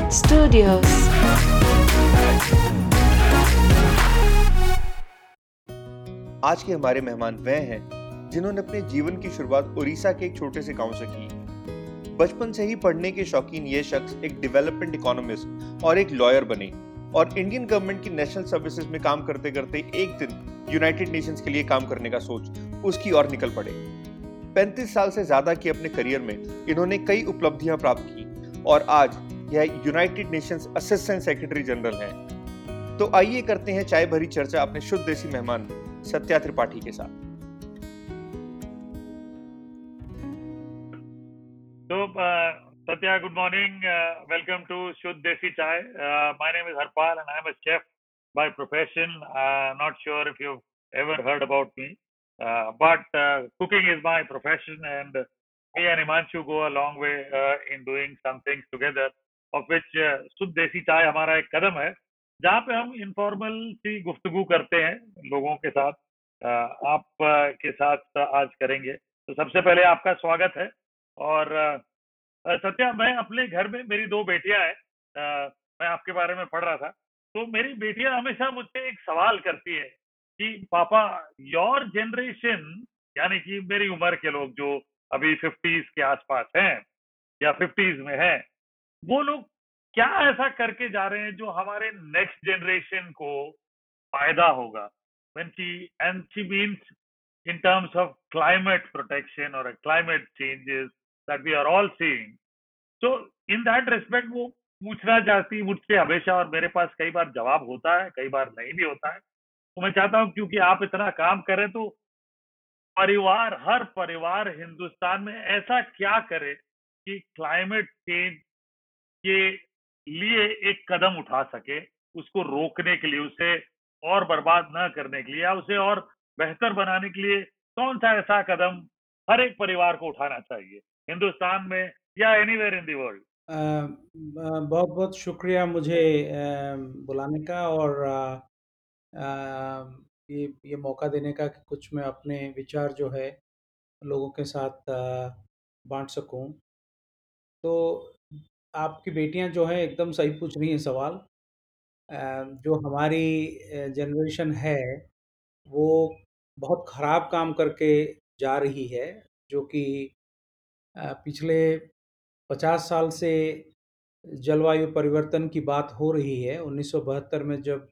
Red Studios. आज के हमारे मेहमान वह हैं, जिन्होंने अपने जीवन की शुरुआत उड़ीसा के एक छोटे से गाँव से की बचपन से ही पढ़ने के शौकीन ये शख्स एक डेवलपमेंट इकोनॉमिस्ट और एक लॉयर बने और इंडियन गवर्नमेंट की नेशनल सर्विसेज़ में काम करते करते एक दिन यूनाइटेड नेशंस के लिए काम करने का सोच उसकी ओर निकल पड़े 35 साल से ज़्यादा के अपने करियर में इन्होंने कई उपलब्धियाँ प्राप्त की और आज यह United Nations assistant secretary general है। तो आइए करते हैं चाय भरी चर्चा अपने शुद्ध देसी मेहमान सत्या त्रिपाठी के साथ। तो Satya good morning welcome to Shuddh Desi Chai. My name is Harpal and I am a chef by profession not sure if you ever heard about me but cooking is my profession and me and Himanshu go a long way in doing some together of which Shuddh देसी चाय हमारा एक कदम है, जहाँ पे हम informal सी गुफ्तगू करते हैं लोगों के साथ आप के साथ आज करेंगे। तो सबसे पहले आपका स्वागत है और सत्या, मैं अपने घर में मेरी दो बेटियाँ हैं मैं आपके बारे में पढ़ रहा था तो मेरी बेटियाँ हमेशा मुझसे एक सवाल करती है कि, पापा योर जनरेशन यानी कि मेरी उम्र के लोग जो अभी फिफ्टीज के आसपास हैं या फिफ्टीज में हैं वो लोग क्या ऐसा करके जा रहे हैं जो हमारे नेक्स्ट जनरेशन को फ़ायदा होगा? When she and she means in terms of climate protection or climate changes that in that respect, वो पूछना चाहती मुझसे हमेशा और मेरे पास कई बार जवाब होता है, कई बार नहीं भी होता है। तो मैं चाहता हूँ क्योंकि आप इतना काम करें तो परिवार, हर परिवार हिंदुस्तान में ऐसा क्या करे कि क्लाइमेट चेंज के लिए एक कदम उठा सके, उसको रोकने के लिए, उसे और बर्बाद न करने के लिए या उसे और बेहतर बनाने के लिए कौन सा ऐसा कदम हर एक परिवार को उठाना चाहिए? हिंदुस्तान में या any anywhere in the world बहुत बहुत शुक्रिया मुझे बुलाने का और ये ये मौका देने का कि कुछ मैं अपने विचार जो है लोगों के साथ बांट सकूँ। तो आपकी बेटियाँ जो हैं, एकदम सही पूछ रही हैं सवाल। जो हमारी जनरेशन है, वो बहुत ख़राब काम करके जा रही है, जो कि पिछले 50 साल से जलवायु परिवर्तन की बात हो रही है। 1972 में जब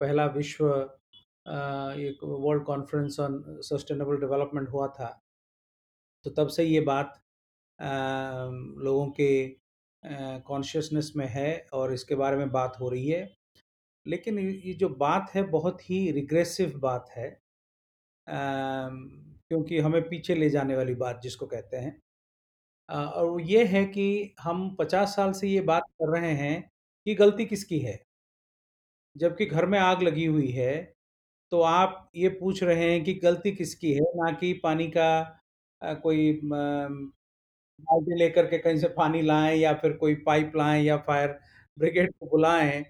पहला विश्व एक world conference on sustainable development हुआ था तो तब से ये बात लोगों के कॉन्शियसनेस में है और इसके बारे में बात हो रही है। लेकिन ये जो बात है, बहुत ही रिग्रेसिव बात है। क्योंकि हमें पीछे ले जाने वाली बात जिसको कहते हैं। और वो ये है कि हम 50 साल से ये बात कर रहे हैं कि गलती किसकी है? जबकि घर में आग लगी हुई है तो आप ये पूछ रहे हैं कि गलती किसकी है? ना कि पानी का कोई बाल्टी लेकर के कहीं से पानी लाएँ या फिर कोई पाइप लाएँ या फायर ब्रिगेड को बुलाएँ।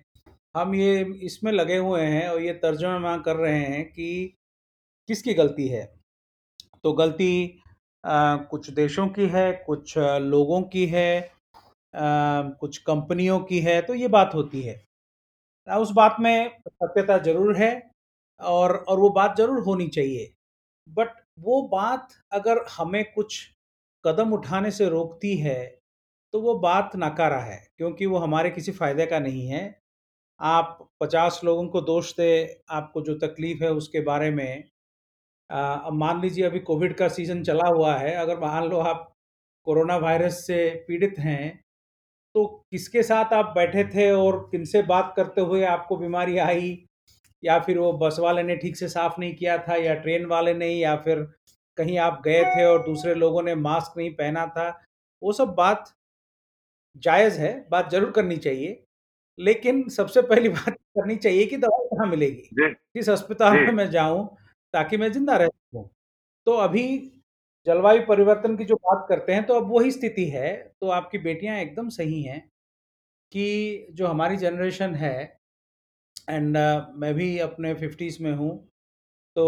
हम ये इसमें लगे हुए हैं और ये तर्जुमा कर रहे हैं कि किसकी गलती है? तो गलती अ, कुछ देशों की है कुछ लोगों की है अ, कुछ कंपनियों की है तो ये बात होती है। उस बात में सत्यता ज़रूर है और और वो बात ज़रूर होनी चाहिए। बट वो बात अगर हमें कुछ कदम उठाने से रोकती है तो वो बात नकारा है क्योंकि वो हमारे किसी फ़ायदे का नहीं है आप 50 लोगों को दोष दे आपको जो तकलीफ़ है उसके बारे में अब मान लीजिए अभी कोविड का सीज़न चला हुआ है, अगर मान लो आप कोरोना वायरस से पीड़ित हैं, तो किसके साथ आप बैठे थे और किनसे बात करते हुए आपको बीमारी आई? या फिर वो बस वाले ने ठीक से साफ़ नहीं किया था या ट्रेन वाले ने या फिर कहीं आप गए थे और दूसरे लोगों ने मास्क नहीं पहना था। वो सब बात जायज़ है, बात ज़रूर करनी चाहिए। लेकिन सबसे पहली बात करनी चाहिए कि दवाई कहाँ मिलेगी? जी किस अस्पताल जी में मैं जाऊँ ताकि मैं ज़िंदा रह सकूँ? तो अभी जलवायु परिवर्तन की जो बात करते हैं, तो अब वही स्थिति है। तो आपकी बेटियाँ एकदम सही हैं कि जो हमारी जनरेशन है एंड मैं भी अपने 50s में हूँ, तो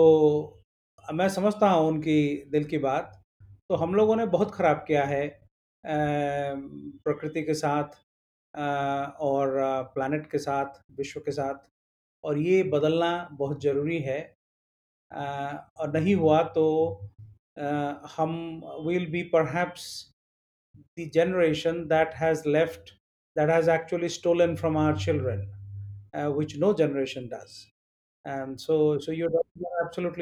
मैं समझता हूँ उनकी दिल की बात। तो हम लोगों ने बहुत ख़राब किया है प्रकृति के साथ और प्लानट के साथ विश्व के साथ और ये बदलना बहुत ज़रूरी है और नहीं हुआ तो हम will be perhaps the generation that has left that has actually stolen from our children, uh, which no generation does. And so, so you're,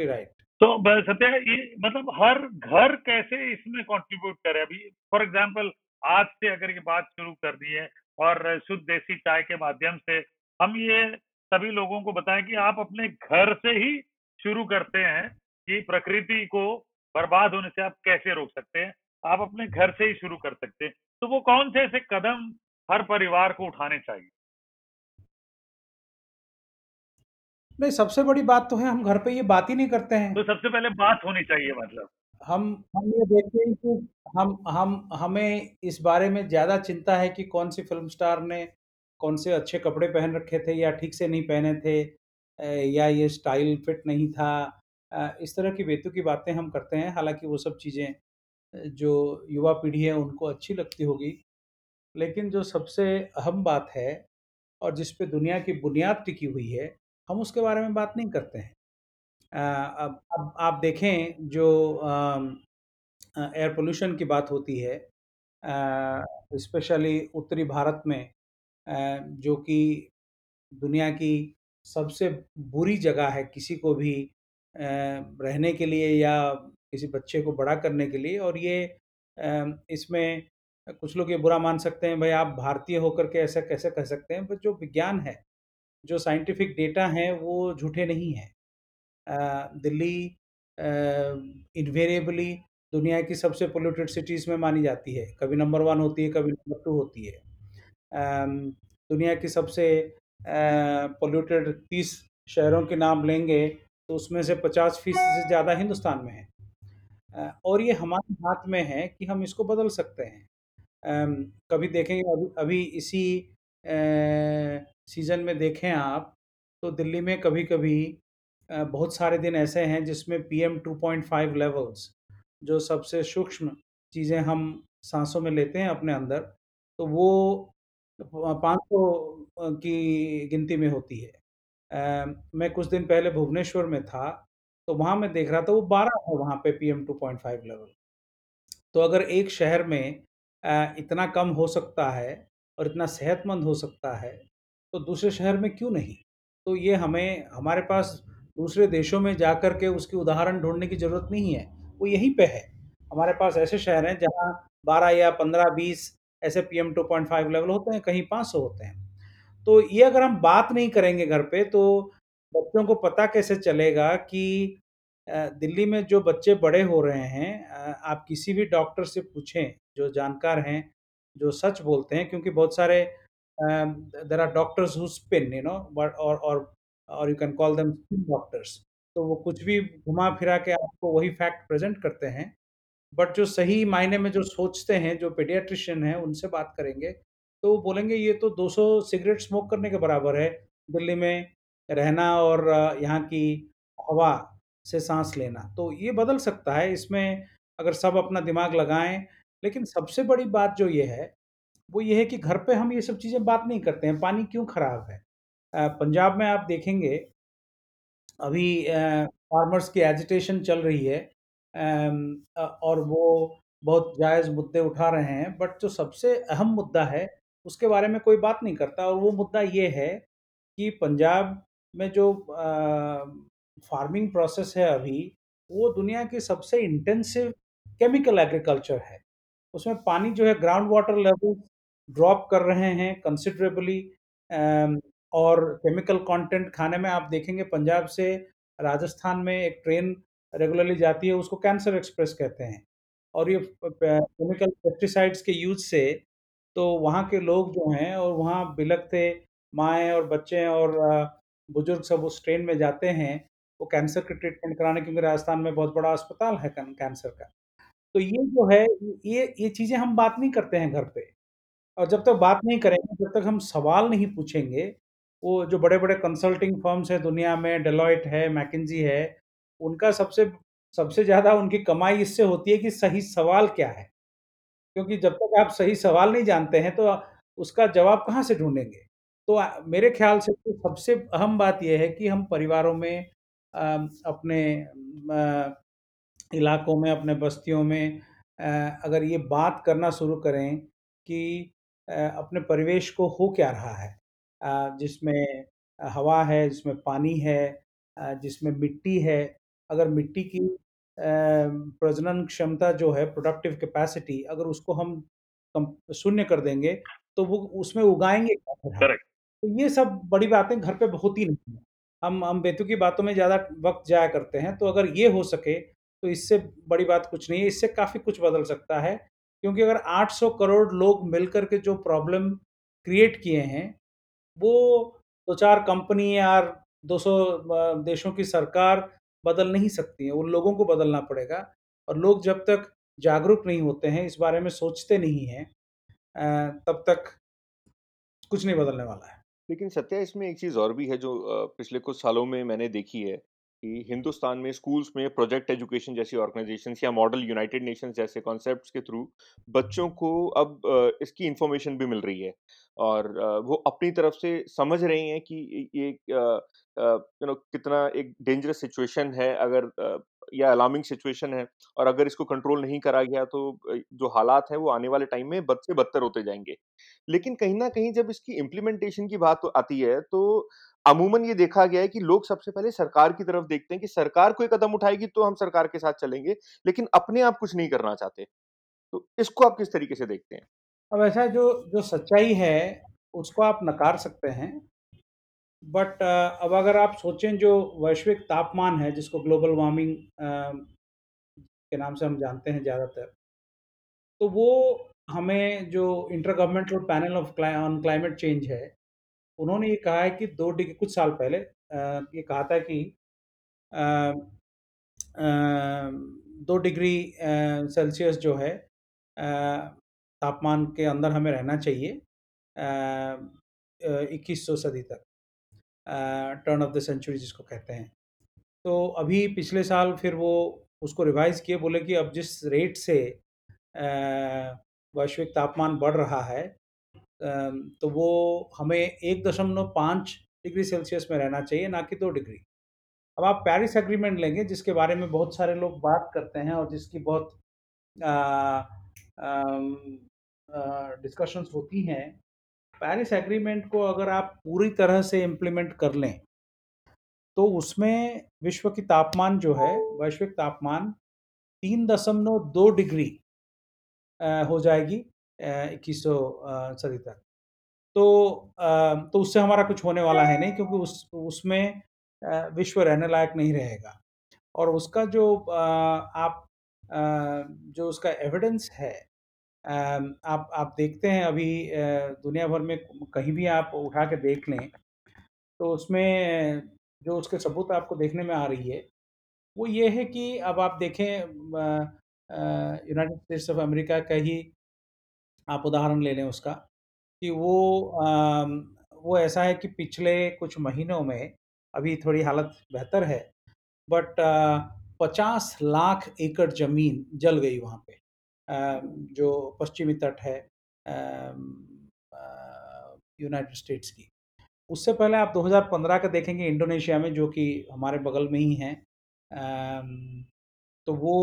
right. तो सत्या, ये मतलब हर घर कैसे इसमें कंट्रीब्यूट करे? अभी फॉर एग्जांपल आज से अगर ये बात शुरू कर दी है और शुद्ध देसी चाय के माध्यम से, हम ये सभी लोगों को बताएँ कि आप अपने घर से ही शुरू करते हैं कि प्रकृति को बर्बाद होने से आप कैसे रोक सकते हैं? आप अपने घर से ही शुरू कर सकते हैं। तो वो कौन से ऐसे कदम हर परिवार को उठाने चाहिए? नहीं सबसे बड़ी बात तो है हम घर पे ये बात ही नहीं करते हैं। तो सबसे पहले बात होनी चाहिए मतलब। हम हम ये देखते हैं कि हम हम हमें इस बारे में ज़्यादा चिंता है कि कौन सी फ़िल्म स्टार ने कौन से अच्छे कपड़े पहन रखे थे या ठीक से नहीं पहने थे या ये स्टाइल फिट नहीं था। इस तरह की बेतु की बातें हम करते हैं हालाँकि वो सब चीज़ें जो युवा पीढ़ी है उनको अच्छी लगती होगी। लेकिन जो सबसे अहम बात है और जिस पे दुनिया की बुनियाद टिकी हुई है हम उसके बारे में बात नहीं करते हैं। अब अब आप देखें जो एयर पोल्यूशन की बात होती है स्पेशली उत्तरी भारत में जो कि दुनिया की सबसे बुरी जगह है किसी को भी रहने के लिए या किसी बच्चे को बड़ा करने के लिए और ये इसमें कुछ लोग ये बुरा मान सकते हैं, भाई आप भारतीय होकर के ऐसा कैसे कह सकते हैं? पर जो विज्ञान है जो साइंटिफिक डेटा हैं, वो झूठे नहीं हैं। दिल्ली इन्वेरिएबली दुनिया की सबसे पोल्यूटेड सिटीज़ में मानी जाती है। कभी नंबर वन होती है, कभी नंबर टू होती है। दुनिया की सबसे पोल्यूटेड तीस शहरों के नाम लेंगे तो उसमें से पचास फ़ीसद से ज़्यादा हिंदुस्तान में है। और ये हमारे हाथ में है कि हम इसको बदल सकते हैं। कभी देखेंगे, अभी अभी इसी सीज़न में देखें आप तो दिल्ली में कभी कभी बहुत सारे दिन ऐसे हैं जिसमें P M two point five levels जो सबसे सूक्ष्म चीज़ें हम सांसों में लेते हैं अपने अंदर तो वो पाँच सौ की गिनती में होती है। आ, मैं कुछ दिन पहले भुवनेश्वर में था तो वहाँ मैं देख रहा था वो बारह है वहाँ पे P M two point five level. तो अगर एक शहर में इतना कम हो सकता है और इतना सेहतमंद हो सकता है तो दूसरे शहर में क्यों नहीं? तो ये हमें, हमारे पास दूसरे देशों में जा कर के उसकी उदाहरण ढूँढने की ज़रूरत नहीं है, वो यहीं पे है। हमारे पास ऐसे शहर हैं जहाँ बारह या पंद्रह बीस ऐसे P M two point five level होते हैं, कहीं पाँच सौ होते हैं। तो ये अगर हम बात नहीं करेंगे घर पे तो बच्चों को पता कैसे चलेगा कि दिल्ली में जो बच्चे बड़े हो रहे हैं आप किसी भी डॉक्टर से पूछें, जो जानकार हैं जो सच बोलते हैं, क्योंकि बहुत सारे there are doctors who spin you know और और और you can call them spin doctors तो वो कुछ भी घुमा फिरा के आपको वही फैक्ट प्रेजेंट करते हैं। बट जो सही मायने में जो सोचते हैं, जो पेडियाट्रिशियन हैं, उनसे बात करेंगे तो वो बोलेंगे, ये तो 200 सिगरेट स्मोक करने के बराबर है, दिल्ली में रहना और यहाँ की हवा से सांस लेना। तो ये बदल सकता है, इसमें अगर सब अपना दिमाग लगाएँ लेकिन सबसे बड़ी बात जो ये है, वो ये है कि घर पे हम ये सब चीज़ें बात नहीं करते हैं। पानी क्यों ख़राब है? पंजाब में आप देखेंगे, अभी फार्मर्स की एजिटेशन चल रही है। और वो बहुत जायज़ मुद्दे उठा रहे हैं बट जो सबसे अहम मुद्दा है, उसके बारे में कोई बात नहीं करता। और वो मुद्दा ये है कि पंजाब में जो फ़ार्मिंग प्रोसेस है अभी, वो दुनिया की सबसे इंटेंसिव केमिकल एग्रीकल्चर है। उसमें पानी जो है ग्राउंड वाटर लेवल ड्रॉप कर रहे हैं कंसिडरेबली और केमिकल कंटेंट खाने में आप देखेंगे पंजाब से राजस्थान में एक ट्रेन रेगुलरली जाती है, उसको कैंसर एक्सप्रेस कहते हैं। और ये केमिकल पेस्टिसाइड्स के यूज़ से तो वहाँ के लोग जो हैं और वहाँ बिलकते माएँ और बच्चे और बुज़ुर्ग सब उस ट्रेन में जाते हैं, वो कैंसर के ट्रीटमेंट कराने, क्योंकि राजस्थान में बहुत बड़ा अस्पताल है कैंसर का। तो ये जो है, ये ये चीज़ें हम बात नहीं करते हैं घर पे और जब तक बात नहीं करेंगे, जब तक हम सवाल नहीं पूछेंगे, वो जो बड़े बड़े कंसल्टिंग फर्म्स हैं दुनिया में डेलॉयट है मैकिन्जी है, उनका सबसे सबसे ज़्यादा उनकी कमाई इससे होती है कि सही सवाल क्या है क्योंकि जब तक आप सही सवाल नहीं जानते हैं तो उसका जवाब कहाँ से ढूँढेंगे? तो मेरे ख़्याल से तो सबसे अहम बात ये है कि हम परिवारों में अपने इलाकों में, अपने बस्तियों में अगर ये बात करना शुरू करें कि अपने परिवेश को हो क्या रहा है जिसमें हवा है, जिसमें पानी है जिसमें मिट्टी है। अगर मिट्टी की प्रजनन क्षमता जो है प्रोडक्टिव कैपेसिटी अगर उसको हम कम शून्य कर देंगे, तो वो उसमें उगाएँगे करेक्ट तो ये सब बड़ी बातें घर पे होती नहीं हैं। हम हम बेतुकी बातों में ज़्यादा वक़्त ज़ाया करते हैं, तो अगर ये हो सके, तो इससे बड़ी बात कुछ नहीं है, इससे काफ़ी कुछ बदल सकता है। क्योंकि अगर 800 करोड़ लोग मिलकर के जो प्रॉब्लम क्रिएट किए हैं, वो 2-4 कंपनी या 200 अ, देशों की सरकार बदल नहीं सकती है, उन लोगों को बदलना पड़ेगा और लोग जब तक जागरूक नहीं होते हैं, इस बारे में सोचते नहीं हैं तब तक कुछ नहीं बदलने वाला है। लेकिन सत्या इसमें एक चीज़ और भी है जो पिछले कुछ सालों में मैंने देखी है कि हिंदुस्तान में स्कूल्स में प्रोजेक्ट एजुकेशन जैसी ऑर्गेनाइजेशंस या मॉडल यूनाइटेड नेशंस जैसे कॉन्सेप्ट्स के थ्रू बच्चों को अब इसकी इन्फॉर्मेशन भी मिल रही है। और वो अपनी तरफ़ से समझ रहे हैं कि ये यू नो कितना एक डेंजरस सिचुएशन है अगर या अलार्मिंग सिचुएशन है। और अगर इसको कंट्रोल नहीं करा गया तो जो हालात हैं वो आने वाले टाइम में बद से बदतर होते जाएँगे। लेकिन कहीं ना कहीं जब इसकी इम्प्लीमेंटेशन की बात आती है, तो अमूमन ये देखा गया है कि लोग सबसे पहले सरकार की तरफ़ देखते हैं कि सरकार कोई कदम उठाएगी तो हम सरकार के साथ चलेंगे, लेकिन अपने आप कुछ नहीं करना चाहते। तो इसको आप किस तरीके से देखते हैं? अब ऐसा जो जो सच्चाई है, उसको आप नकार सकते हैं, बट अब अगर आप सोचें जो वैश्विक तापमान है, जिसको ग्लोबल वार्मिंग के नाम से हम जानते हैं ज़्यादातर, तो वो हमें जो intergovernmental panel of on climate change है, उन्होंने ये कहा है कि दो डिग्री कुछ साल पहले ये कहा था कि 2 डिग्री सेल्सियस जो है तापमान के अंदर हमें रहना चाहिए इक्कीस सौ सदी तक टर्न ऑफ़ द सेंचुरी जिसको कहते हैं। तो अभी पिछले साल फिर वो उसको रिवाइज़ किए, बोले कि अब जिस रेट से वैश्विक तापमान बढ़ रहा है तो वो हमें 1.5 डिग्री सेल्सियस में रहना चाहिए, ना कि दो डिग्री। अब आप पेरिस एग्रीमेंट लेंगे जिसके बारे में बहुत सारे लोग बात करते हैं और जिसकी बहुत डिस्कशंस होती हैं। पेरिस एग्रीमेंट को अगर आप पूरी तरह से इम्प्लीमेंट कर लें, तो उसमें विश्व की तापमान जो है, वैश्विक तापमान 3.2 डिग्री हो जाएगी 2100 अ, सदी तक। तो तो उससे हमारा कुछ होने वाला है नहीं क्योंकि उस उसमें विश्व रहने लायक नहीं रहेगा और उसका जो आप जो उसका एविडेंस है आप आप देखते हैं अभी दुनिया भर में कहीं भी आप उठा के देख लें, तो उसमें जो उसके सबूत आपको देखने में आ रही है, वो ये है कि अब आप देखें यूनाइटेड स्टेट्स ऑफ़ अमेरिका का ही आप उदाहरण ले लें उसका, कि वो अम, वो ऐसा है कि पिछले कुछ महीनों में अभी थोड़ी हालत बेहतर है, बट 50 लाख एकड़ ज़मीन जल गई वहाँ पे। अ, जो पश्चिमी तट है यूनाइटेड स्टेट्स की। उससे पहले आप 2015 का देखेंगे इंडोनेशिया में जो कि हमारे बगल में ही है। तो वो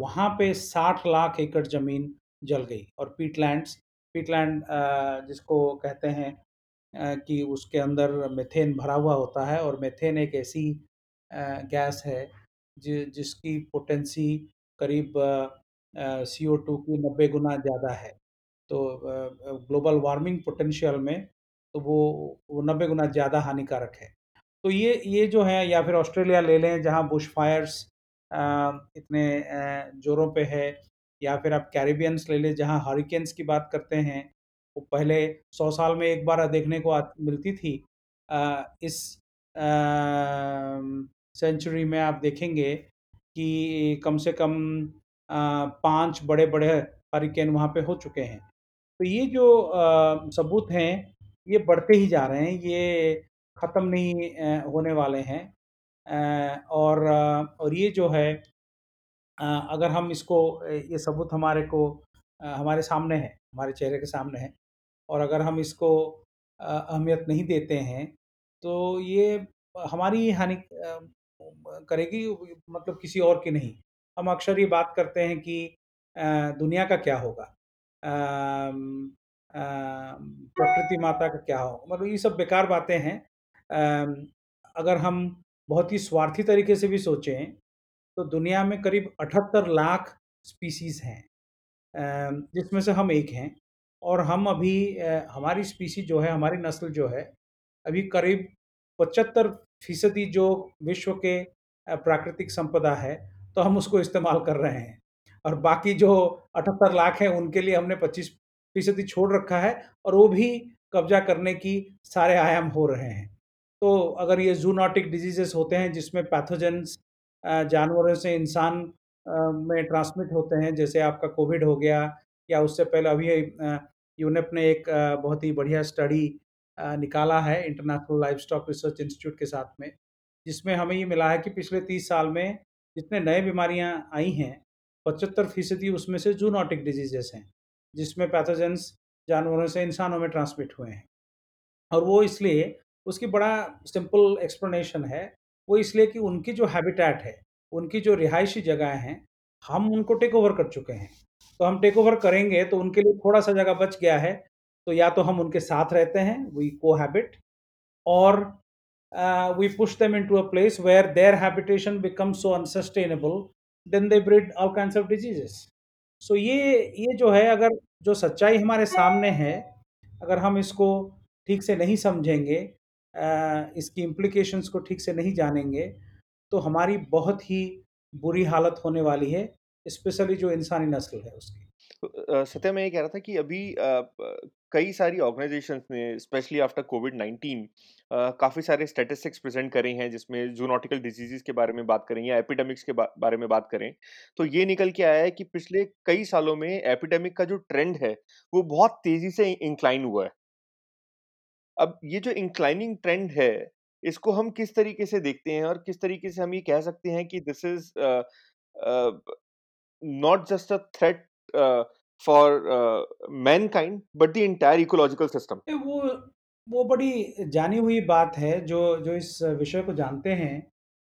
वहाँ पे 60 लाख एकड़ ज़मीन जल गई और पीटलैंड्स, पीटलैंड जिसको कहते हैं कि उसके अंदर मेथेन भरा हुआ होता है और मेथेन एक ऐसी गैस है जि, जिसकी पोटेंसी करीब सी ओ टू की 90 गुना ज़्यादा है। तो ग्लोबल वार्मिंग पोटेंशियल में तो वो वो 90 गुना ज़्यादा हानिकारक है। तो ये ये जो है या फिर ऑस्ट्रेलिया ले लें जहाँ बुश फायर्स इतने ज़ोरों पे है या फिर आप कैरिबियंस ले लें जहाँ हरिकेन्स की बात करते हैं, वो पहले सौ साल में एक बार देखने को आ मिलती थी। अ, इस सेंचुरी में आप देखेंगे कि कम से कम अ, 5 बड़े-बड़े हरिकेन वहाँ पे हो चुके हैं। तो ये जो अ, सबूत हैं, ये बढ़ते ही जा रहे हैं, ये ख़त्म नहीं होने वाले हैं। और और ये जो है अगर हम इसको ये सबूत हमारे को हमारे सामने है, हमारे चेहरे के सामने है और अगर हम इसको अहमियत नहीं देते हैं तो ये हमारी हानि करेगी मतलब किसी और की नहीं। हम अक्सर ये बात करते हैं कि दुनिया का क्या होगा? प्रकृति माता का क्या हो मतलब ये सब बेकार बातें हैं। अगर हम बहुत ही स्वार्थी तरीके से भी सोचें, तो दुनिया में करीब 78 लाख स्पीसीज़ हैं जिसमें से हम एक हैं और हम अभी हमारी स्पीसी जो है, हमारी नस्ल जो है, अभी करीब 75% जो विश्व के प्राकृतिक संपदा है, तो हम उसको इस्तेमाल कर रहे हैं और बाकी जो 78 लाख हैं, उनके लिए हमने 25% छोड़ रखा है और वो भी कब्ज़ा करने की सारे आयाम हो रहे हैं। तो अगर ये जूनॉटिक डिजीजेस होते हैं जिसमें पैथोजेन्स जानवरों से इंसान में ट्रांसमिट होते हैं, जैसे आपका कोविड हो गया या उससे पहले अभी यूनेप ने एक बहुत ही बढ़िया स्टडी निकाला है इंटरनेशनल लाइवस्टॉक रिसर्च इंस्टीट्यूट के साथ में, जिसमें हमें ये मिला है कि पिछले 30 साल में जितने नए बीमारियाँ आई हैं, 75% उसमें से ज़ूनोटिक डिज़ीज़ेज़ हैं, जिसमें पैथोजेंस जानवरों से इंसानों में ट्रांसमिट हुए हैं। और वो इसलिए उसकी बड़ा सिंपल एक्सप्लेनेशन है, वो इसलिए कि उनकी जो हैबिटेट है, उनकी जो रिहायशी जगह हैं, हम उनको टेक ओवर कर चुके हैं। तो हम टेक ओवर करेंगे तो उनके लिए थोड़ा-सा जगह बच गया है, तो या तो हम उनके साथ रहते हैं, वी को हैबिट और we we push them into a place where their habitation becomes so unsustainable, then they breed all kinds of diseases. So ये ये जो है अगर जो सच्चाई हमारे सामने है, अगर हम इसको ठीक से नहीं समझेंगे अ, इसकी इम्प्लीकेशंस को ठीक से नहीं जानेंगे, तो हमारी बहुत ही बुरी हालत होने वाली है, स्पेशली जो इंसानी नस्ल है उसकी। अ, सत्या मैं ये कह रहा था कि अभी कई सारी ऑर्गनाइज़ेशंस ने स्पेशली आफ्टर कोविड नाइन्टीन काफ़ी सारे स्टैटिस्टिक्स प्रेज़ेंट करे हैं जिसमें ज़ूनोटिकल डिसीज़ेज़ के बारे में बात करें या एपिडेमिक्स के बारे में बात करें। तो ये निकल के आया है कि पिछले कई सालों में एपिडेमिक का जो ट्रेंड है, वो बहुत तेज़ी से इंक्लाइन हुआ है। अब ये जो इंक्लाइनिंग ट्रेंड है, इसको हम किस तरीके से देखते हैं और किस तरीके से हम ये कह सकते हैं कि this is not just a threat for mankind but the entire ecological system? वो वो बड़ी जानी हुई बात है, जो जो इस विषय को जानते हैं,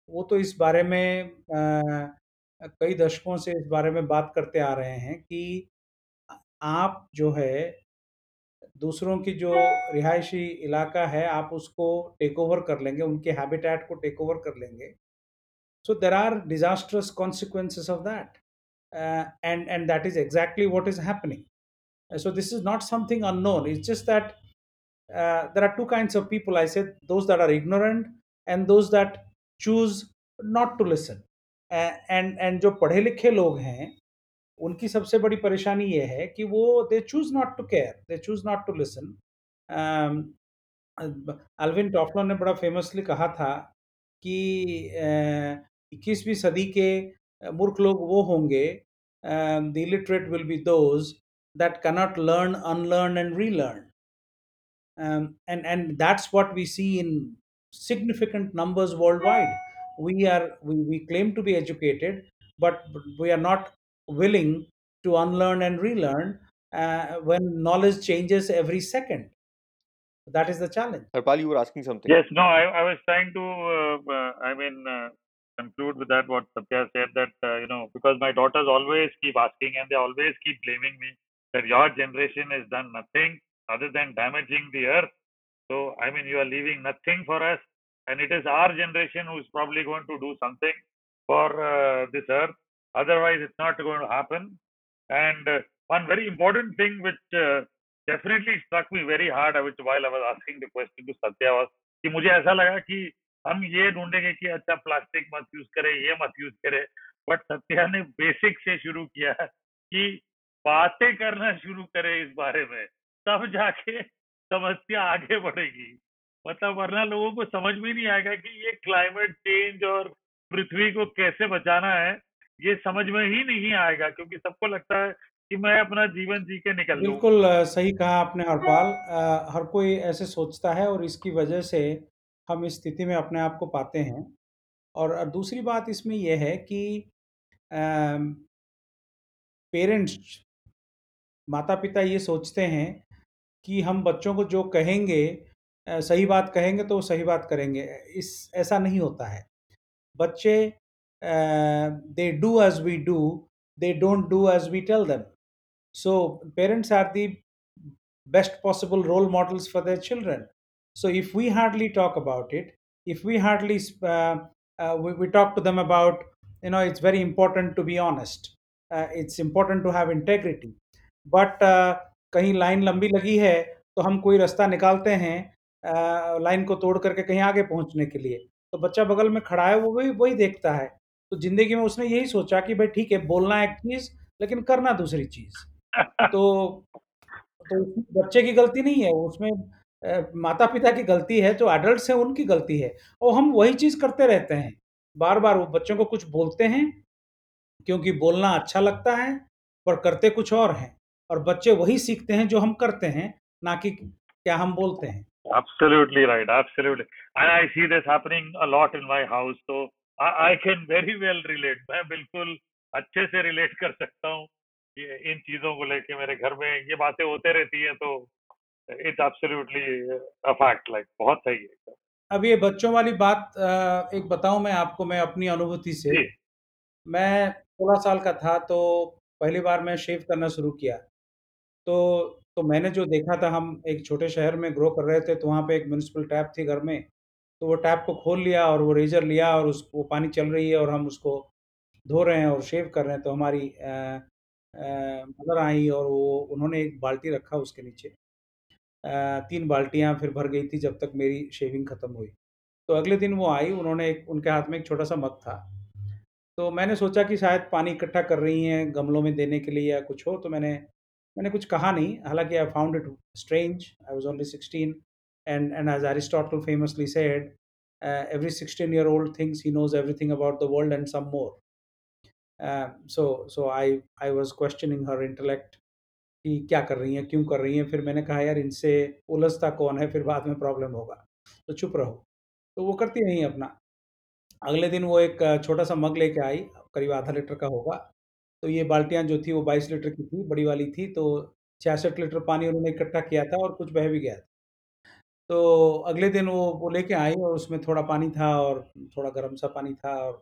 वो तो इस बारे में अ, कई दशकों से इस बारे में बात करते आ रहे हैं कि आप जो है दूसरों की जो रिहायशी इलाका है, आप उसको टेक ओवर कर लेंगे, उनके हैबिटेट को टेक ओवर कर लेंगे। So there are disastrous consequences of that and and that is exactly what is happening so this is not something unknown it's just that there are two kind of people I say those that are ignorant and those that choose not to listen and and जो पढ़े लिखे लोग हैं उनकी सबसे बड़ी परेशानी यह है कि वो they choose not to care they choose not to listen Alvin Toffler ने बड़ा फेमसली कहा था कि इक्कीसवीं uh, सदी के मूर्ख लोग वो होंगे the illiterate will be those that cannot learn unlearn and relearn and and that's what we see in significant numbers worldwide we are we claim to be educated but we are not willing to unlearn and relearn uh, when knowledge changes every second that is the challenge Harpal, you were asking something. Yes, no, I, I was trying to, uh, uh, I mean, uh, conclude with that what Satya said that, uh, you know, because my daughters always keep asking and they always keep blaming me that your generation has done nothing other than damaging the earth. So, I mean, you are leaving nothing for us. And it is our generation who's probably going to do something for uh, this earth. Otherwise, it's not going to happen. And uh, one very important thing which uh, definitely struck me very hard which while I was asking the question to Satya was कि मुझे ऐसा लगा कि हम ये ढूंढेंगे कि अच्छा प्लास्टिक मत यूज़ करें ये मत यूज़ करें बट सत्या ने बेसिक से शुरू किया कि बातें करना शुरू करें इस बारे में तब जाके समस्या आगे बढ़ेगी मतलब वरना लोगों को समझ में नहीं आएगा कि ये क्लाइमेट चेंज और पृथ्वी को कैसे बचाना है ये समझ में ही नहीं आएगा, क्योंकि सबको लगता है कि मैं अपना जीवन जी के निकल बिल्कुल सही कहा आपने हरपाल। हर कोई ऐसे सोचता है और इसकी वजह से हम इस स्थिति में अपने आप को पाते हैं। और दूसरी बात इसमें यह है कि पेरेंट्स माता पिता ये सोचते हैं कि हम बच्चों को जो कहेंगे सही बात कहेंगे तो वो सही बात करेंगे। इस, ऐसा नहीं होता है। बच्चे they do as we do they don't do as we tell them so parents are the best possible role models for their children so if we hardly talk about it if we hardly we talk to them about you know it's very important to be honest. Uh, it's important to have integrity. But uh, कहीं line लंबी लगी है तो हम कोई रास्ता निकालते हैं लाइन को तोड़ करके कहीं आगे पहुँचने के लिए। तो बच्चा बगल में खड़ा है वो वही वही देखता है। तो ज़िंदगी में उसने यही सोचा कि भाई ठीक है, बोलना एक चीज़, लेकिन करना दूसरी चीज़ तो तो बच्चे की गलती नहीं है, उसमें माता पिता की गलती है, जो एडल्ट है, उनकी गलती है और हम वही चीज़ करते रहते हैं बार बार वो बच्चों को कुछ बोलते हैं, क्योंकि बोलना अच्छा लगता है, पर करते कुछ और हैं और बच्चे वही सीखते हैं, जो हम करते हैं, ना कि क्या हम बोलते हैं Absolutely right. Absolutely. And I see this happening a lot in my house. So I, I can very well relate. मैं बिल्कुल अच्छे से रिलेट कर सकता हूँ इन चीज़ों को लेके मेरे घर में ये बातें होते रहती हैं तो it's absolutely a fact like बहुत सही है अब ये बच्चों वाली बात एक बताऊँ मैं आपको मैं अपनी अनुभूति से। मैं सोलह साल का था तो पहली बार मैं शेव करना शुरू किया। तो तो मैंने जो देखा था हम एक छोटे शहर में ग्रो कर रहे थे तो वहाँ पे एक म्यूनसिपल टैप थी घर में। तो वो टैप को खोल लिया और वो रेजर लिया और उस, वो पानी चल रही है और हम उसको धो रहे हैं और शेव कर रहे हैं। तो हमारी मदर आई और वो, उन्होंने एक बाल्टी रखा उसके नीचे। तीन बाल्टियाँ फिर भर गई थी जब तक मेरी शेविंग ख़त्म हुई। तो अगले दिन वो आई, उन्होंने एक, उनके हाथ में एक छोटा सा मग था। तो मैंने सोचा कि शायद पानी इकट्ठा कर रही हैं गमलों में देने के लिए या कुछ हो तो मैंने मैंने कुछ कहा नहीं। हालाँकि I found it strange I was only sixteen and and as Aristotle famously said every sixteen year old things he knows everything about the world and some more so so I I was questioning her intellect कि क्या कर रही हैं, क्यों कर रही हैं? फिर मैंने कहा, यार, इनसे उलझता कौन है? फिर बाद में प्रॉब्लम होगा। तो चुप रहो। तो वो करती नहीं अपना। अगले दिन वो एक छोटा सा मग लेके आई, करीब आधा लीटर का होगा। तो ये बाल्टियाँ जो थी, वो बाईस लीटर की थी, बड़ी वाली थी तो छियासठ लीटर पानी उन्होंने इकट्ठा किया था और कुछ बह भी गया था। तो अगले दिन वो वो लेके आई और उसमें थोड़ा पानी था और थोड़ा गर्म सा पानी था और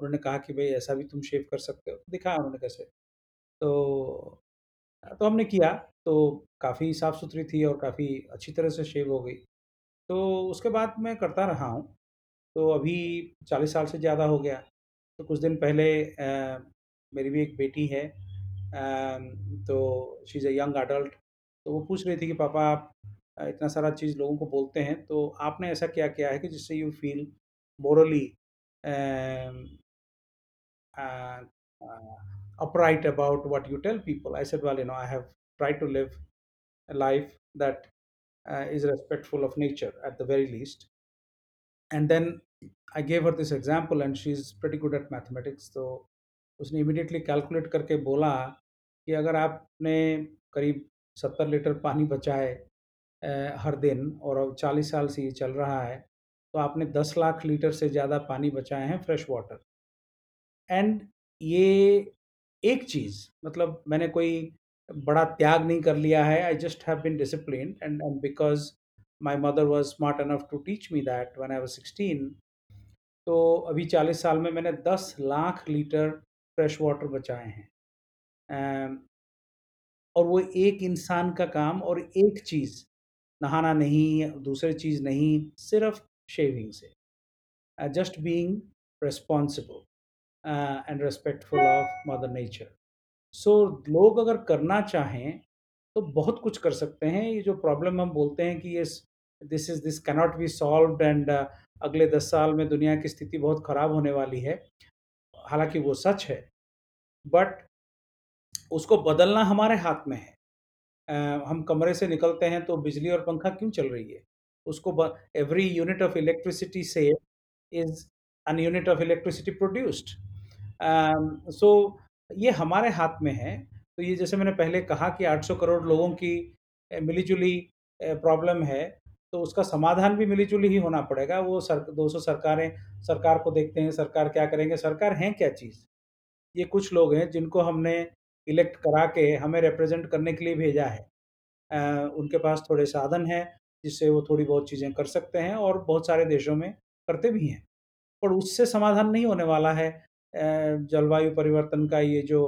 उन्होंने कहा कि भाई ऐसा भी तुम शेव कर सकते हो। दिखाया उन्होंने कैसे। तो तो हमने किया तो काफ़ी साफ़ सुथरी थी और काफ़ी अच्छी तरह से शेव हो गई। तो उसके बाद मैं करता रहा हूँ। तो अभी चालीस साल से ज़्यादा हो गया। तो कुछ दिन पहले आ, मेरी भी एक बेटी है। आ, तो she is a young adult तो वो पूछ रही थी कि पापा आप इतना सारा चीज़ लोगों को बोलते हैं तो आपने ऐसा क्या किया है कि जिससे you feel morally upright about what you tell people I said well you know I have try to live life that is respectful of nature at the very least and then I gave her this example and she is pretty good at mathematics तो उसने immediately calculate करके बोला कि अगर आपने करीब सत्तर litre पानी बचाए हर दिन और अब चालीस साल से ये चल रहा है तो आपने दस लाख लीटर से ज़्यादा पानी बचाए हैं फ्रेश वाटर। एंड ये एक चीज़ मतलब मैंने कोई बड़ा त्याग नहीं कर लिया है I just have been discipline and and because my mother was smart enough to teach me that when I was sixteen तो अभी चालीस साल में मैंने दस लाख लीटर फ्रेश वाटर बचाए हैं। और वो एक इंसान का काम और एक चीज़ नहाना नहीं, दूसरी चीज़ नहीं, सिर्फ़ शेविंग से। Just being responsible and respectful of mother nature so लोग अगर करना चाहें तो बहुत कुछ कर सकते हैं। ये जो प्रॉब्लम हम बोलते हैं कि ये this is this cannot be solve and अगले दस साल में दुनिया की स्थिति बहुत ख़राब होने वाली है। हालाँकि वो सच है बट उसको बदलना हमारे हाथ में है। हम कमरे से निकलते हैं तो बिजली और पंखा क्यों चल रही है? उसको एवरी यूनिट ऑफ़ इलेक्ट्रिसिटी से is an unit of electricity produced so ये हमारे हाथ में है। तो ये जैसे मैंने पहले कहा कि 800 करोड़ लोगों की मिलीजुली प्रॉब्लम है तो उसका समाधान भी मिलीजुली ही होना पड़ेगा। वो सर, दो सौ सरकारें, सरकार को देखते हैं, सरकार क्या करेंगे, सरकार हैं क्या चीज़? ये कुछ लोग हैं जिनको हमने इलेक्ट करा के हमें रिप्रेजेंट करने के लिए भेजा है। उनके पास थोड़े साधन हैं जिससे वो थोड़ी बहुत चीज़ें कर सकते हैं और बहुत सारे देशों में करते भी हैं। पर उससे समाधान नहीं होने वाला है। जलवायु परिवर्तन का ये जो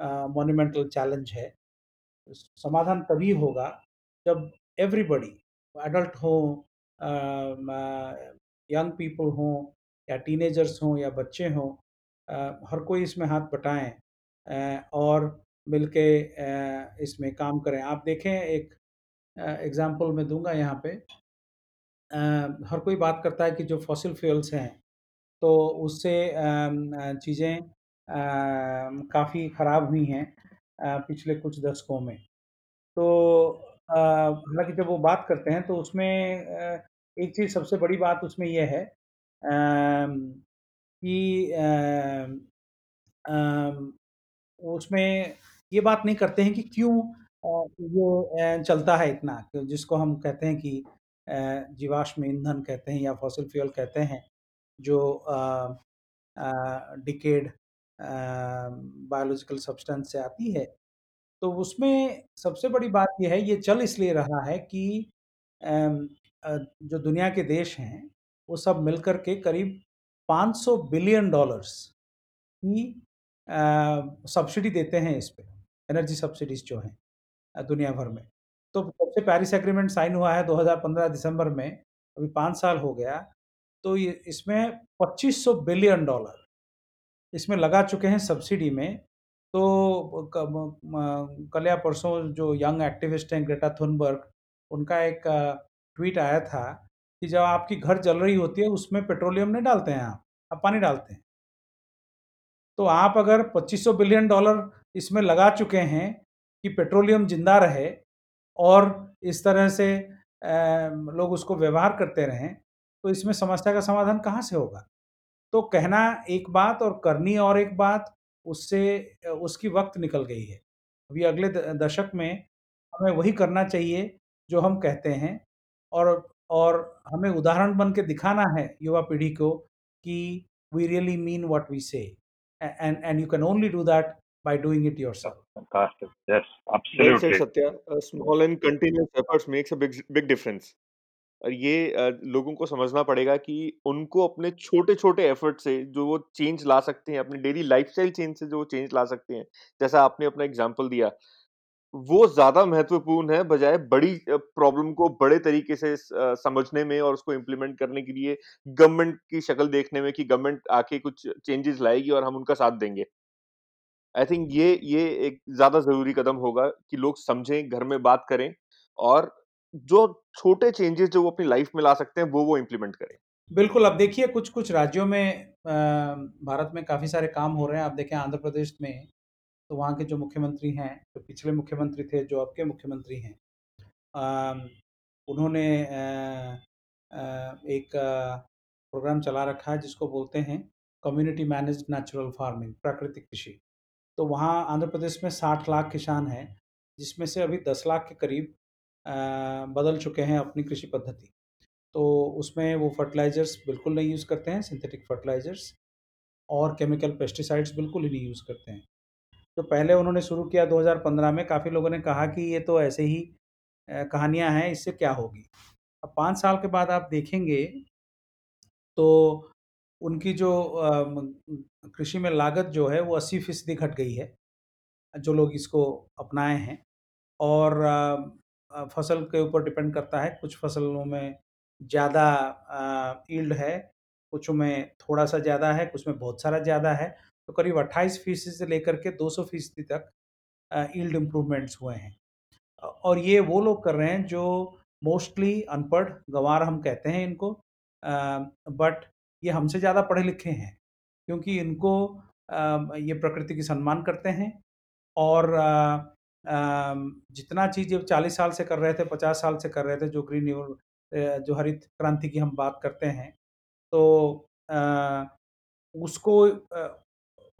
मोन्यूमेंटल चैलेंज है, समाधान तभी होगा जब एवरीबडी एडल्ट हो यंग पीपल हों या टीनेजर्स हों या बच्चे हों हर कोई इसमें हाथ बटाएँ। और मिलके इसमें काम करें। आप देखें, एक एग्जांपल मैं दूँगा यहाँ पे। हर कोई बात करता है कि जो फॉसिल फ्यूल्स हैं तो उससे चीज़ें काफ़ी ख़राब हुई हैं पिछले कुछ दशकों में। तो हालाँकि जब वो बात करते हैं तो उसमें एक चीज़ सबसे बड़ी बात उसमें यह है कि उसमें ये बात नहीं करते हैं कि क्यों ये चलता है इतना जिसको हम कहते हैं कि जीवाश्म ईंधन कहते हैं या फॉसिल फ्यूल कहते हैं, जो डिकेड बायोलॉजिकल सब्सटेंस से आती है। तो उसमें सबसे बड़ी बात यह है, ये चल इसलिए रहा है कि जो दुनिया के देश हैं, वो सब मिलकर के करीब 500 बिलियन डॉलर्स की सब्सिडी देते हैं इस पर एनर्जी सब्सिडीज जो हैं दुनिया भर में। तो जब से पेरिस एग्रीमेंट साइन हुआ है 2015 दिसंबर में, अभी पाँच साल हो गया तो ये, इसमें 2500 बिलियन डॉलर इसमें लगा चुके हैं सब्सिडी में। तो कल या परसों जो यंग एक्टिविस्ट हैं ग्रेटा थुनबर्ग उनका एक ट्वीट आया था कि जब आपकी घर जल रही होती है, उसमें पेट्रोलियम नहीं डालते हैं आप आप पानी डालते हैं। तो आप अगर 2500 बिलियन डॉलर इसमें लगा चुके हैं कि पेट्रोलियम ज़िंदा रहे और इस तरह से लोग उसको व्यवहार करते रहें तो इसमें समस्या का समाधान कहाँ से होगा? तो कहना एक बात और करनी और एक बात, उससे, उसकी वक्त निकल गई है। अभी अगले दशक में हमें वही करना चाहिए जो हम कहते हैं और और हमें उदाहरण बन के दिखाना है युवा पीढ़ी को कि we really mean what we say and and you can only do that by doing it yourself fantastic yes absolutely well said satya a small and continuous efforts makes a big big difference और ये लोगों को समझना पड़ेगा कि उनको अपने छोटे-छोटे एफर्ट से जो वो चेंज ला सकते हैं, अपने डेली लाइफ़स्टाइल चेंज से जो वो चेंज ला सकते हैं, जैसा आपने अपना एग्ज़ाम्पल दिया, वो ज़्यादा महत्वपूर्ण है बजाय बड़ी प्रॉब्लम को बड़े तरीके से समझने में और उसको इम्प्लीमेंट करने के लिए गवर्नमेंट की शक्ल देखने में कि गवर्नमेंट आके कुछ चेंजेस लाएगी और हम उनका साथ देंगे। आई थिंक ये ये एक ज़्यादा ज़रूरी कदम होगा कि लोग समझें, घर में बात करें और जो छोटे चेंजेस जो वो अपनी लाइफ में ला सकते हैं वो वो इम्प्लीमेंट करें बिल्कुल अब देखिए कुछ कुछ राज्यों में भारत में काफ़ी सारे काम हो रहे हैं आप देखें आंध्र प्रदेश में तो वहाँ के जो मुख्यमंत्री हैं, जो पिछले मुख्यमंत्री थे, जो अब के मुख्यमंत्री हैं उन्होंने एक प्रोग्राम चला रखा है जिसको बोलते हैं कम्युनिटी मैनेज नेचुरल फ़ार्मिंग, प्राकृतिक कृषि। तो वहाँ आंध्र प्रदेश में साठ लाख किसान हैं, जिसमें से अभी दस लाख के करीब बदल चुके हैं अपनी कृषि पद्धति। तो उसमें वो फर्टिलाइज़र्स बिल्कुल नहीं यूज़ करते हैं सिंथेटिक फर्टिलाइज़र्स और केमिकल पेस्टिसाइड्स बिल्कुल ही नहीं यूज़ करते हैं। तो पहले उन्होंने शुरू किया 2015 में। काफ़ी लोगों ने कहा कि ये तो ऐसे ही कहानियाँ हैं, इससे क्या होगी? अब पाँच साल के बाद आप देखेंगे तो उनकी जो कृषि में लागत जो है वो अस्सी फ़ीसदी घट गई है, जो लोग इसको अपनाए हैं। और फ़सल के ऊपर डिपेंड करता है, कुछ फ़सलों में ज़्यादा ईल्ड है, कुछ में थोड़ा सा ज़्यादा है, कुछ में बहुत सारा ज़्यादा है। तो करीब अट्ठाईस फ़ीसदी से लेकर के दो सौ फ़ीसदी तक ईल्ड इम्प्रूवमेंट्स हुए हैं। और ये वो लोग कर रहे हैं जो मोस्टली अनपढ़, गंवार हम कहते हैं इनको बट ये हमसे ज़्यादा पढ़े लिखे हैं, क्योंकि इनको ये प्रकृति की सम्मान करते हैं और जितना चीज़ चालीस साल से कर रहे थे, पचास साल से कर रहे थे, जो ग्रीन जो हरित क्रांति की हम बात करते हैं तो उसको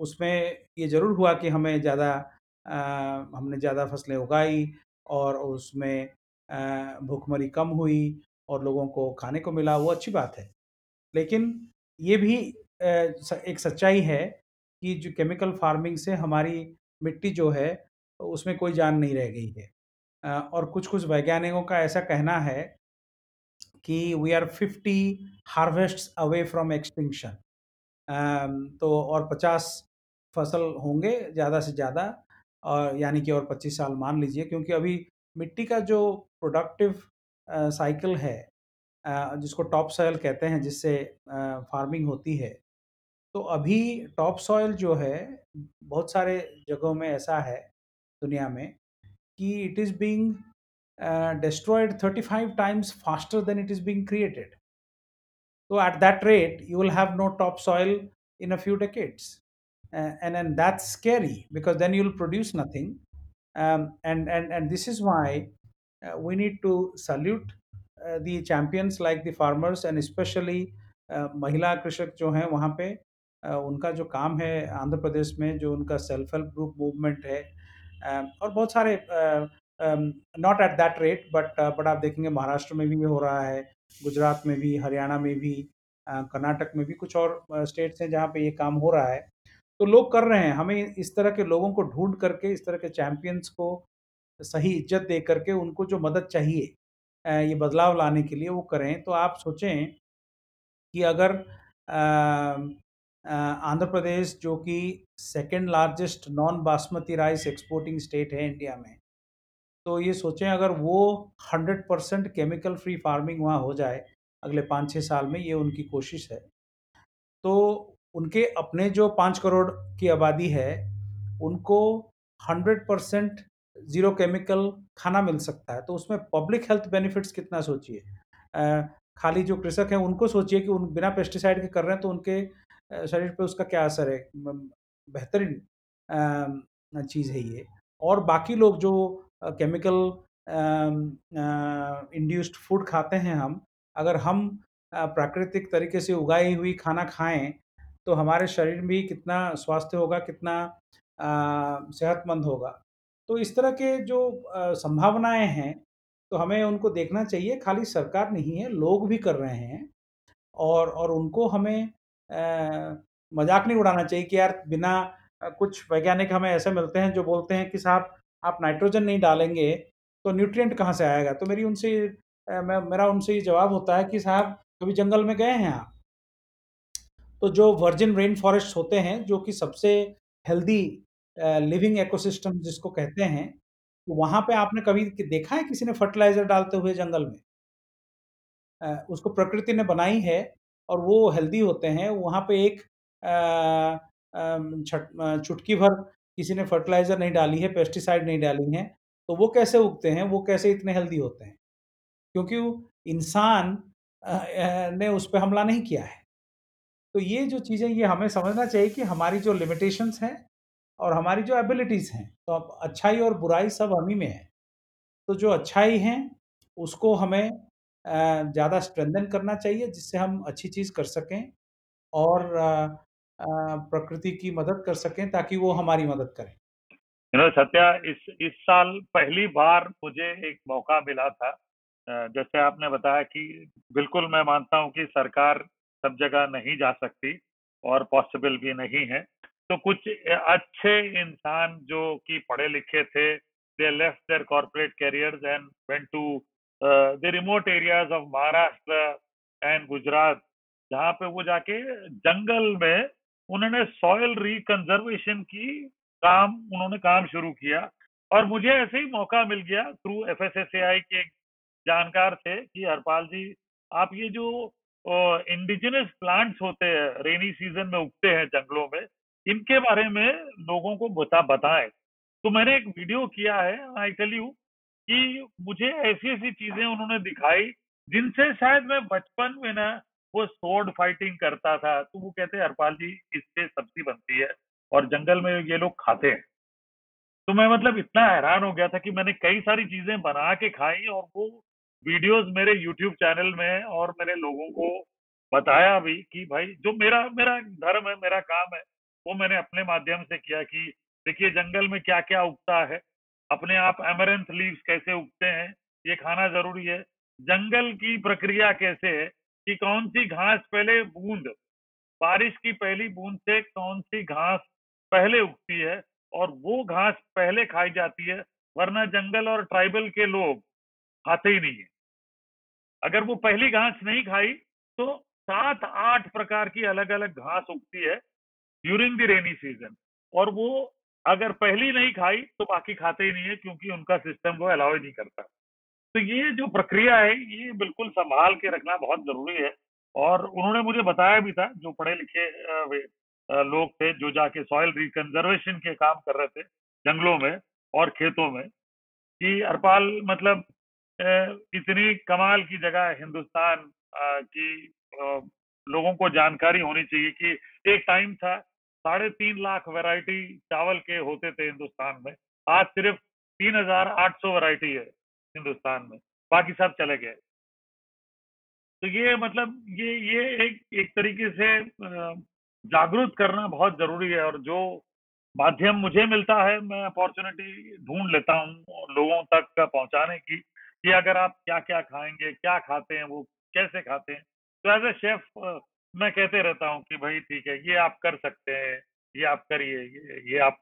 उसमें ये ज़रूर हुआ कि हमें ज़्यादा हमने ज़्यादा फ़सलें उगाई और उसमें भूखमरी कम हुई और लोगों को खाने को मिला, वो अच्छी बात है। लेकिन ये भी एक सच्चाई है कि जो केमिकल फ़ार्मिंग से हमारी मिट्टी जो है, उसमें कोई जान नहीं रह गई है। और कुछ कुछ वैज्ञानिकों का ऐसा कहना है कि we are 50 harvest away from extinction तो और 50 फ़सल होंगे ज़्यादा से ज़्यादा, और यानी कि और 25 साल मान लीजिए, क्योंकि अभी मिट्टी का जो प्रोडक्टिव साइकिल है जिसको टॉप सॉयल कहते हैं, जिससे फ़ार्मिंग होती है तो अभी टॉप सॉयल जो है, बहुत सारे जगहों में ऐसा है दुनिया में कि it is being destroyed 35 times faster than it is being created. So at that rate, you will have no topsoil in a few decades. Uh, and then that's scary because then you'll produce nothing. Um, and, and, and this is why uh, we need to salute uh, the champions like the farmers and especially महिला कृषक जो हैं वहाँ पे उनका जो काम है आंध्र प्रदेश में जो उनका सेल्फ हेल्प ग्रुप मूवमेंट है और बहुत सारे not at that rate but but आप देखेंगे महाराष्ट्र में भी ये हो रहा है गुजरात में भी, हरियाणा में भी कर्नाटक में भी कुछ और स्टेट्स हैं जहाँ पे ये काम हो रहा है। तो लोग कर रहे हैं। हमें इस तरह के लोगों को ढूंढ करके, इस तरह के चैंपियंस को सही इज़्ज़त दे करके उनको जो मदद चाहिए ये बदलाव लाने के लिए वो करें। तो आप सोचें कि अगर आंध्र प्रदेश जो कि second largest non basmati rice exporting state है इंडिया में तो ये सोचें, अगर वो hundred percent chemical free farming वहाँ हो जाए, अगले पाँच छः साल में ये उनकी कोशिश है। तो उनके अपने जो पाँच करोड़ की आबादी है, उनको हंड्रेड परसेंट ज़ीरो केमिकल खाना मिल सकता है। तो उसमें पब्लिक हेल्थ बेनिफिट्स कितना सोचिए? खाली जो कृषक हैं, उनको सोचिए कि उन बिना पेस्टिसाइड के कर रहे हैं तो उनके शरीर पे उसका क्या असर है? बेहतरीन चीज़ है ये। और बाकी लोग जो केमिकल इंड्यूस्ड फ़ूड खाते हैं हम, अगर हम प्राकृतिक तरीके से उगाई हुई खाना खाएँ तो हमारे शरीर भी कितना स्वास्थ्य होगा, कितना सेहतमंद होगा। तो इस तरह के जो संभावनाएँ हैं तो हमें उनको देखना चाहिए। खाली सरकार नहीं है, लोग भी कर रहे हैं और और उनको हमें मज़ाक नहीं उड़ाना चाहिए कि यार बिना कुछ वैज्ञानिक हमें ऐसे मिलते हैं जो बोलते हैं कि साहब आप नाइट्रोजन नहीं डालेंगे तो न्यूट्रिएंट कहाँ से आएगा? तो मेरी उनसे मैं, मेरा उनसे ये जवाब होता है कि साहब, कभी जंगल में गए हैं आप? तो जो वर्जिन रेन फॉरेस्ट होते हैं, जो कि सबसे हेल्दी लिविंग एकोसिस्टम जिसको कहते हैं तो वहाँ पे आपने कभी देखा है किसी ने फर्टिलाइज़र डालते हुए जंगल में? उसको प्रकृति ने बनाई है और वो हेल्दी होते हैं, वहाँ पे एक चुटकी भर किसी ने फर्टिलाइज़र नहीं डाली है पेस्टिसाइड नहीं डाली है तो वो कैसे उगते हैं? वो कैसे इतने हेल्दी होते हैं? क्योंकि इंसान ने उस पर हमला नहीं किया है। तो ये जो चीज़ें, ये हमें समझना चाहिए कि हमारी जो लिमिटेशंस हैं और हमारी जो एबिलिटीज़ हैं तो अब अच्छाई और बुराई सब हम ही में है। तो जो अच्छाई हैं, उसको हमें ज़्यादा स्ट्रेंदन करना चाहिए, जिससे हम अच्छी चीज़ कर सकें और प्रकृति की मदद कर सकें ताकि वो हमारी मदद करें। यू नो सत्या, इस इस साल पहली बार मुझे एक मौका मिला था। जैसे आपने बताया कि बिल्कुल मैं मानता हूँ कि सरकार सब जगह नहीं जा सकती और पॉसिबल भी नहीं है। तो कुछ अच्छे इंसान जो कि पढ़े लिखे थे they left their corporate careers and went to the remote areas of Maharashtra and Gujarat जहाँ पे वो जाके जंगल में उन्होंने सॉयल रिकंजर्वेशन की काम, उन्होंने काम शुरू किया। और मुझे ऐसे ही मौका मिल गया थ्रू एफ़ के जानकार थे कि हरपाल जी, आप ये जो इंडिजिनस प्लांट्स होते हैं रेनी सीज़न में उगते हैं जंगलों में, इनके बारे में लोगों को बता, बताएँ। तो मैंने एक वीडियो किया है आई टेल यू कि मुझे ऐसी ऐसी चीज़ें उन्होंने दिखाई, जिनसे शायद मैं बचपन में ना वो सोर्ड फाइटिंग करता था तो वो कहते हैं हरपाल जी, इससे सब्ज़ी बनती है और जंगल में ये लोग खाते हैं। तो मैं मतलब इतना हैरान हो गया था कि मैंने कई सारी चीज़ें बना के खाई और वो वीडियोस मेरे यूट्यूब चैनल में और मेरे लोगों को बताया भी कि भाई, जो मेरा मेरा धर्म है, मेरा काम है, वो मैंने अपने माध्यम से किया कि देखिए, जंगल में क्या क्या उगता है, अपने आप एमरेंथ लीव्स कैसे उगते हैं, ये खाना ज़रूरी है। जंगल की प्रक्रिया कैसे है कि कौन सी घास पहले बूंद? बारिश की पहली बूंद से कौन सी घास पहले उगती है और वो घास पहले खाई जाती है? वरना जंगल और ट्राइबल के लोग खाते ही नहीं है। अगर वो पहली घास नहीं खाई तो सात आठ प्रकार की अलग अलग घास उगती है ड्यूरिंग द रेनी सीज़न और वो अगर पहली नहीं खाई तो बाकी खाते ही नहीं है क्योंकि उनका सिस्टम वो अलाउ ही नहीं करता। तो ये जो प्रक्रिया है, ये बिल्कुल संभाल के रखना बहुत ज़रूरी है। और उन्होंने मुझे बताया भी था, जो पढ़े लिखे लोग थे, जो जाके सॉइल रिकंजर्वेशन के काम कर रहे थे, जंगलों में और खेतों में, कि अरपाल मतलब इतनी कमाल की जगह हिंदुस्तान की लोगों को जानकारी होनी चाहिए कि एक टाइम था, साढ़े तीन लाख वैरायटी चावल के होते थे हिंदुस्तान में, आज सिर्फ़ तीन हज़ार आठ सौ वैरायटी है। हिंदुस्तान में बाकी सब चले गए। तो ये मतलब ये ये एक एक तरीके से जागरूक करना बहुत ज़रूरी है और जो माध्यम मुझे मिलता है मैं अपॉर्चुनिटी ढूंढ लेता हूँ लोगों तक पहुँचाने की कि अगर आप क्या क्या खाएँगे क्या खाते हैं वो कैसे खाते हैं। तो एज ए शेफ मैं कहते रहता हूँ कि भाई ठीक है ये आप कर सकते हैं ये आप करिए ये, ये आप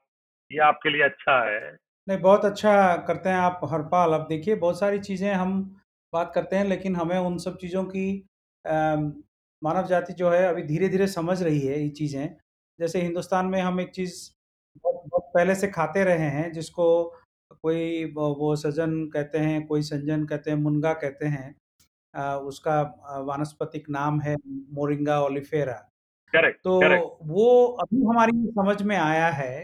ये आपके लिए अच्छा है। नहीं बहुत अच्छा करते हैं आप हरपाल। अब देखिए बहुत सारी चीज़ें हम बात करते हैं लेकिन हमें उन सब चीज़ों की मानव जाति जो है अभी धीरे धीरे समझ रही है ये चीज़ें। जैसे हिंदुस्तान में हम एक चीज़ बहुत बहुत पहले से खाते रहे हैं जिसको कोई वो सजन कहते हैं कोई संजन कहते हैं मुनगा कहते हैं उसका वानस्पतिक नाम है मोरिंगा ओलिफेरा। करेक्ट तो correct. वो अभी हमारी समझ में आया है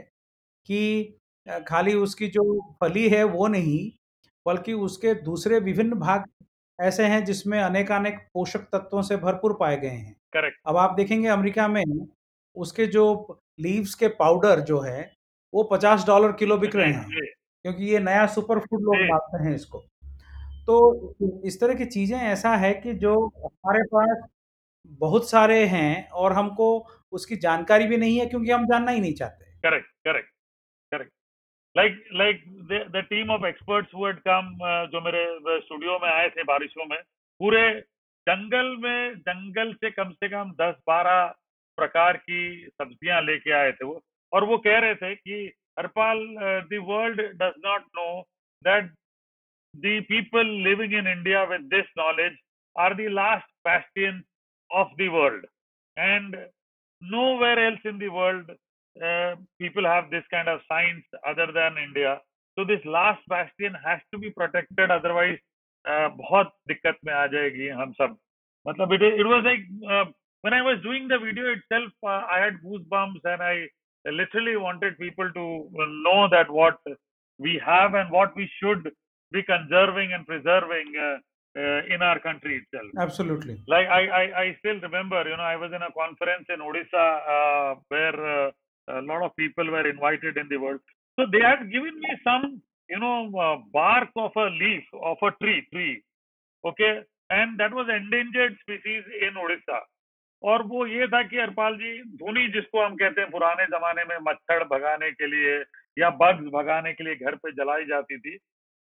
कि खाली उसकी जो फली है वो नहीं बल्कि उसके दूसरे विभिन्न भाग ऐसे हैं जिसमें अनेकानेक पोषक तत्वों से भरपूर पाए गए हैं। करेक्ट। अब आप देखेंगे अमेरिका में उसके जो लीव्स के पाउडर जो है वो पचास डॉलर किलो बिक रहे हैं क्योंकि ये नया सुपर फ़ूड लोग मानते हैं इसको। तो इस तरह की चीज़ें ऐसा है कि जो हमारे पास बहुत सारे हैं और हमको उसकी जानकारी भी नहीं है क्योंकि हम जानना ही नहीं चाहते। Correct correct correct. Like like the team of experts who had come जो मेरे स्टूडियो में आए थे बारिशों में, पूरे जंगल में, जंगल से कम से कम दस बारह प्रकार की सब्ज़ियाँ लेके आए थे वो और वो कह रहे थे कि, Harpal the world does not know that the people living in India with this knowledge are the last bastions of the world. And nowhere else in the world uh, people have this kind of science other than India. So this last bastion has to be protected, otherwise uh, बहुत दिक्कत में आ जाएगी हम सब मतलब it, it was like uh, when I was doing the video itself uh, I had goosebumps and I literally wanted people to know that what we have and what we should be conserving and preserving uh, uh, in our country itself. Absolutely. Like I, I, I, still remember, you know, I was in a conference in Odisha uh, where a lot of people were invited in the world. So they had given me some, you know, uh, bark of a leaf of a tree, tree, okay, and that was endangered species in Odisha. और वो ये था कि हरपाल जी धुनी जिसको हम कहते हैं पुराने जमाने में मच्छर भगाने के लिए या बग्स भगाने के लिए घर पे जलाई जाती थी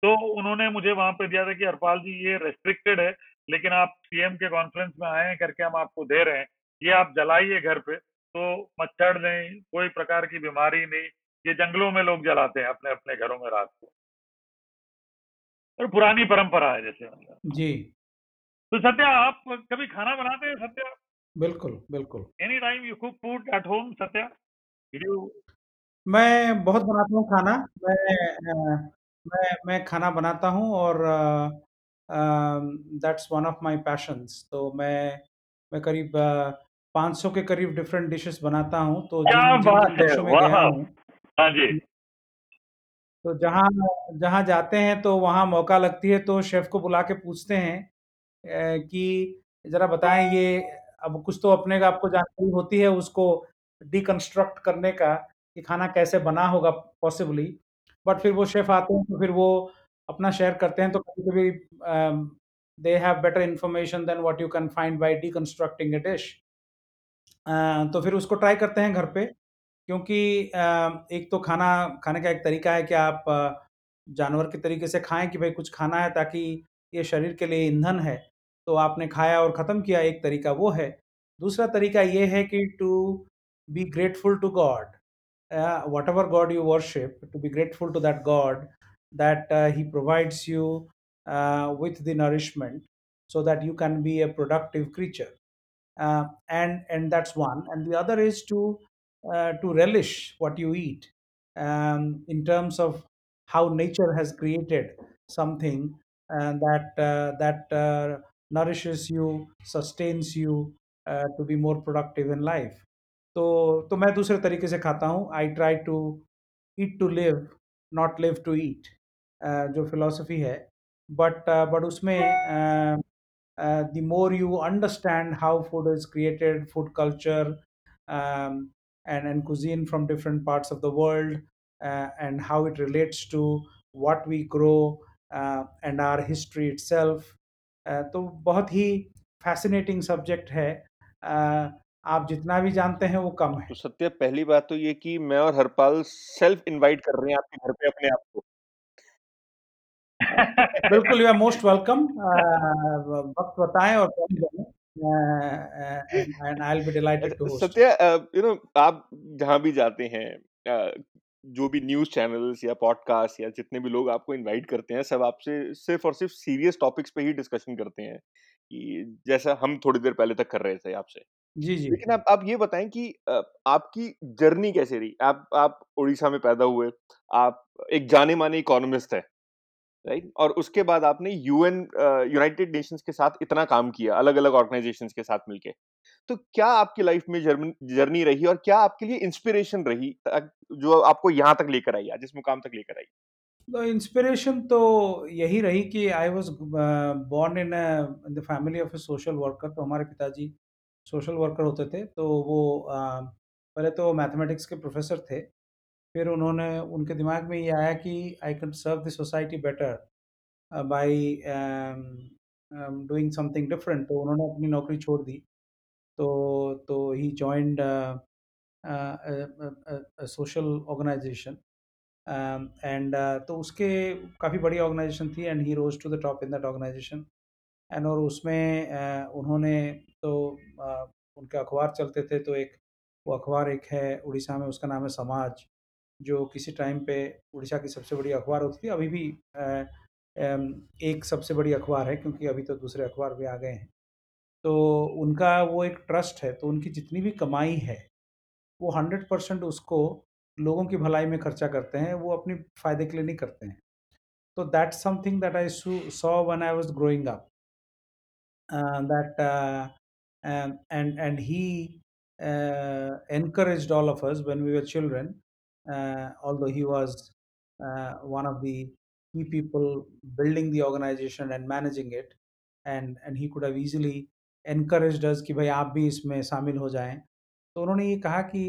तो उन्होंने मुझे वहाँ पे दिया था कि हरपाल जी ये रेस्ट्रिक्टेड है लेकिन आप सीएम के कॉन्फ्रेंस में आए हैं करके हम आपको दे रहे हैं ये आप जलाइए घर पे तो मच्छर नहीं कोई प्रकार की बीमारी नहीं। ये जंगलों में लोग जलाते हैं अपने अपने घरों में रात को। और पुरानी परंपरा है जैसे मतलब। जी। तो सत्या आप कभी खाना बनाते हैं सत्या? बिल्कुल बिल्कुल। Any time you cook food at home Satya? You मैं बहुत बनाता हूँ खाना। मैं मैं मैं खाना बनाता हूँ और that's one of my passions तो मैं मैं करीब पाँच सौ के करीब डिफरेंट डिशेस बनाता हूँ तो है हाँ। जी। तो जहाँ जहाँ जाते हैं तो वहाँ मौका लगती है तो शेफ को बुला के पूछते हैं कि ज़रा बताएँ ये अब कुछ तो अपने का आपको जानकारी होती है उसको डिकंस्ट्रक्ट करने का कि खाना कैसे बना होगा पॉसिबली बट फिर वो शेफ आते हैं तो फिर वो अपना शेयर करते हैं तो कभी कभी they have better information than what you can find by deconstructing a dish तो फिर उसको ट्राई करते हैं घर पे, क्योंकि एक तो खाना, खाने का एक तरीका है कि आप जानवर के तरीके से खाएँ कि भाई कुछ खाना है ताकि ये शरीर के लिए ईंधन है तो आपने खाया और ख़त्म किया एक तरीका वो है। दूसरा तरीका ये है कि to be grateful to God whatever God you worship to be grateful to that God that he provides you with the nourishment so that you can be a productive creature uh, and and that's one and the other is to uh, to relish what you eat um, in terms of how nature has created something and that uh, that uh, nourishes you sustains you uh, to be more productive in life तो तो मैं दूसरे तरीके से खाता हूँ I try to eat to live not live to eat जो philosophy है बट बट उसमें uh, uh, the more you understand how food is created, food culture, um, and, and cuisine from different parts of the world, uh, and how it relates to what we grow uh, and our history itself. Uh, तो बहुत ही fascinating subject है uh, आप जितना भी जानते हैं वो कम है तो सत्य पहली बात तो ये कि मैं और हरपाल सेल्फ इनवाइट कर रहे हैं आपके घर पे अपने आप को बिल्कुल यू आर मोस्ट वेलकम वक्त बताएँ और and I will be delighted to Satya you know आप जहाँ भी जाते हैं uh, जो भी न्यूज़ चैनल्स या पॉडकास्ट या जितने भी लोग आपको इनवाइट करते हैं सब आपसे सिर्फ़ और सिर्फ़ सीरियस टॉपिक्स पे ही डिस्कशन करते हैं कि जैसा हम थोड़ी देर पहले तक कर रहे थे आपसे। जी जी। लेकिन आप आप ये बताएँ कि आपकी जर्नी कैसे रही? आप आप उड़ीसा में पैदा हुए आप एक जाने माने इकोनॉमिस्ट है। राइट? और उसके बाद आपने यूएन यूनाइटेड नेशंस के साथ इतना काम किया अलग अलग ऑर्गेनाइजेशंस के साथ मिलके। तो क्या आपकी लाइफ में जर्नी रही और क्या आपके लिए इंस्पिरेशन रही जो आपको यहाँ तक लेकर आई जिस मुकाम तक लेकर आई? तो इंस्पिरेशन तो यही रही कि I was born in the family of a social worker तो हमारे पिताजी सोशल वर्कर होते थे तो वो पहले तो मैथमेटिक्स के प्रोफेसर थे। फिर उन्होंने उनके दिमाग में ये आया कि I can serve the society better by doing something different तो उन्होंने अपनी नौकरी छोड़ दी। तो तो he joined social organisation and तो उसके काफ़ी बड़ी ऑर्गेनाइजेशन थी and he rose to the top in that organisation and और उसमें uh, उन्होंने तो uh, उनके अखबार चलते थे तो एक वो अखबार एक है उड़ीसा में उसका नाम है समाज। जो किसी टाइम पे उड़ीसा की सबसे बड़ी अखबार होती थी अभी भी एक सबसे बड़ी अखबार है क्योंकि अभी तो दूसरे अखबार भी आ गए हैं। तो उनका वो एक ट्रस्ट है तो उनकी जितनी भी कमाई है वो हंड्रेड परसेंट उसको लोगों की भलाई में खर्चा करते हैं वो अपने फ़ायदे के लिए नहीं करते हैं। तो that something that I saw when I was growing up and and he uh, encouraged all of us when were children uh, although he was uh, one of the key people building the organization and managing it and and he could have easily encouraged us कि भाई आप भी इसमें शामिल हो जाएँ तो उन्होंने ये कहा कि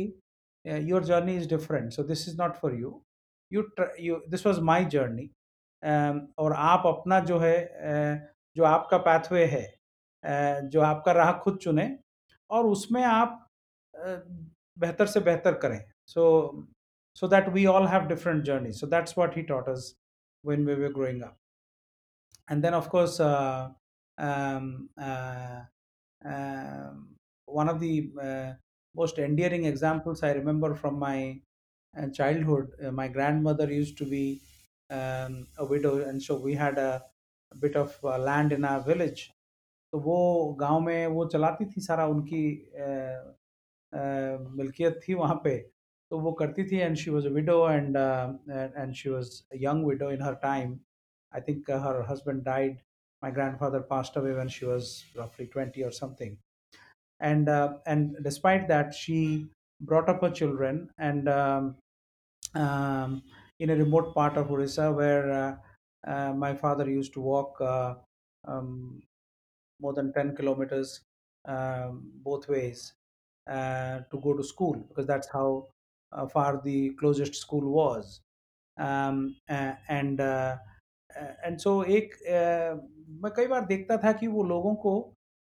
your journey is different so this is not for you you you this was my journey और आप अपना जो है uh, जो आपका पाथवे है अ, जो आपका राह खुद चुने और उसमें आप अ, बेहतर से बेहतर करें सो so that we all have different journey so that's what he taught us when we were growing up and then of course uh, um, uh, um, one of the uh, most endearing examples i remember from my uh, childhood uh, my grandmother used to be um, a widow and so we had a, bit of uh, land in our village तो वो गांव में वो चलाती थी सारा उनकी अ, अ, मिल्कियत थी वहाँ पे तो वो करती थी and she was a widow and and she was a young widow in her time I think her husband died my grandfather passed away when she was roughly 20 or something and uh, and despite that she brought up her children and um, um, in a remote part of Orissa where uh, uh, my father used to walk uh, um, more than 10 kilometers um, both ways uh, to go to school because that's how uh, far the closest school was. Um, uh, and uh, and so एक uh, मैं कई बार देखता था कि वो लोगों को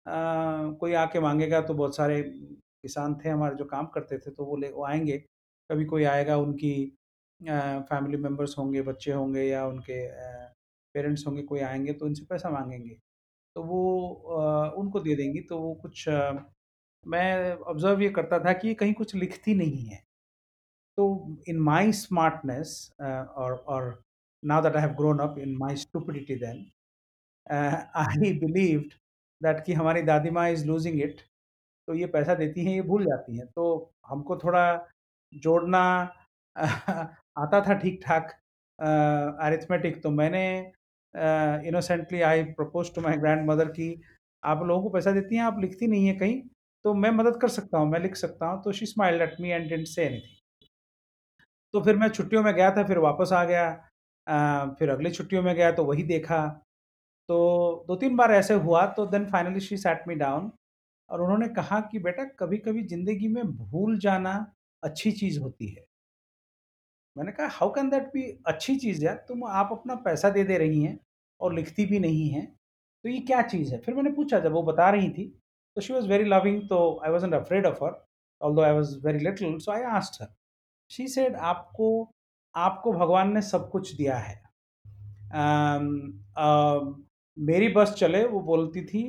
uh, कोई आके मांगेगा तो बहुत सारे किसान थे हमारे जो काम करते थे तो वो ले वो आएँगे। कभी कोई आएगा उनकी फैमिली मेंबर्स होंगे बच्चे होंगे या उनके पेरेंट्स होंगे कोई आएँगे तो उनसे पैसा मांगेंगे। तो वो उनको दे देंगी तो वो कुछ मैं ऑब्ज़र्व ये करता था कि कहीं कुछ लिखती नहीं है। तो इन माई स्मार्टनेस और और now that I have grown up in my stupidity then, uh, I believed that कि हमारी दादी माँ इज़ लूज़िंग इट तो ये पैसा देती हैं, ये भूल जाती हैं। तो हमको थोड़ा जोड़ना आता था ठीक-ठाक अ, अरिथमेटिक तो मैंने innocently I propose to my grandmother की आप लोगों को पैसा देती हैं, आप लिखती नहीं हैं कहीं, तो मैं मदद कर सकता हूँ, मैं लिख सकता हूँ। तो she smiled at me and didn't say anything. तो फिर मैं छुट्टियों में गया था, फिर वापस आ गया। अ, फिर अगली छुट्टियों में गया तो वही देखा। तो 2-3 बार ऐसे हुआ तो then finally she sat me down और उन्होंने कहा कि बेटा कभी-कभी ज़िंदगी में भूल जाना अच्छी चीज़ होती है। मैंने कहा हाउ कैन दैट बी अच्छी चीज़ यार तुम आप अपना पैसा दे दे रही हैं और लिखती भी नहीं हैं, तो ये क्या चीज़ है? फिर मैंने पूछा जब वो बता रही थी, तो शी वॉज़ वेरी लविंग तो I wasn't afraid of her, although I was very little so I asked her. She said आपको आपको भगवान ने सब कुछ दिया है। अम, अ, मेरी बस चले वो बोलती थी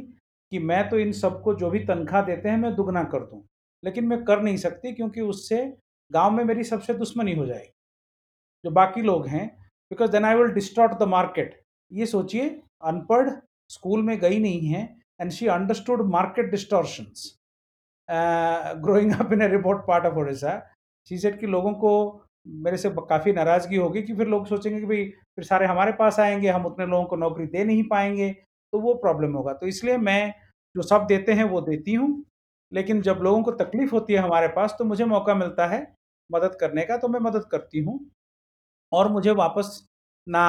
कि मैं तो इन सबको जो भी तनख्वाह देते हैं मैं दुगना कर दूँ, लेकिन मैं कर नहीं सकती क्योंकि उससे गाँव में मेरी सबसे दुश्मनी हो जाएगी। जो बाकी लोग हैं because then I will distort the market. ये सोचिए अनपढ़, स्कूल में गई नहीं है and she understood market distortions growing up in a remote part of Odisha. She said के लोगों को मेरे से काफ़ी नाराज़गी होगी कि फिर लोग सोचेंगे कि भाई फिर सारे हमारे पास आएँगे, हम उतने लोगों को नौकरी दे नहीं पाएँगे तो वो प्रॉब्लम होगा। तो इसलिए मैं जो सब देते हैं वो देती हूँ, लेकिन जब लोगों को तकलीफ़ होती है हमारे पास तो मुझे मौका मिलता है मदद करने का, तो मैं मदद करती हूँ। और मुझे वापस ना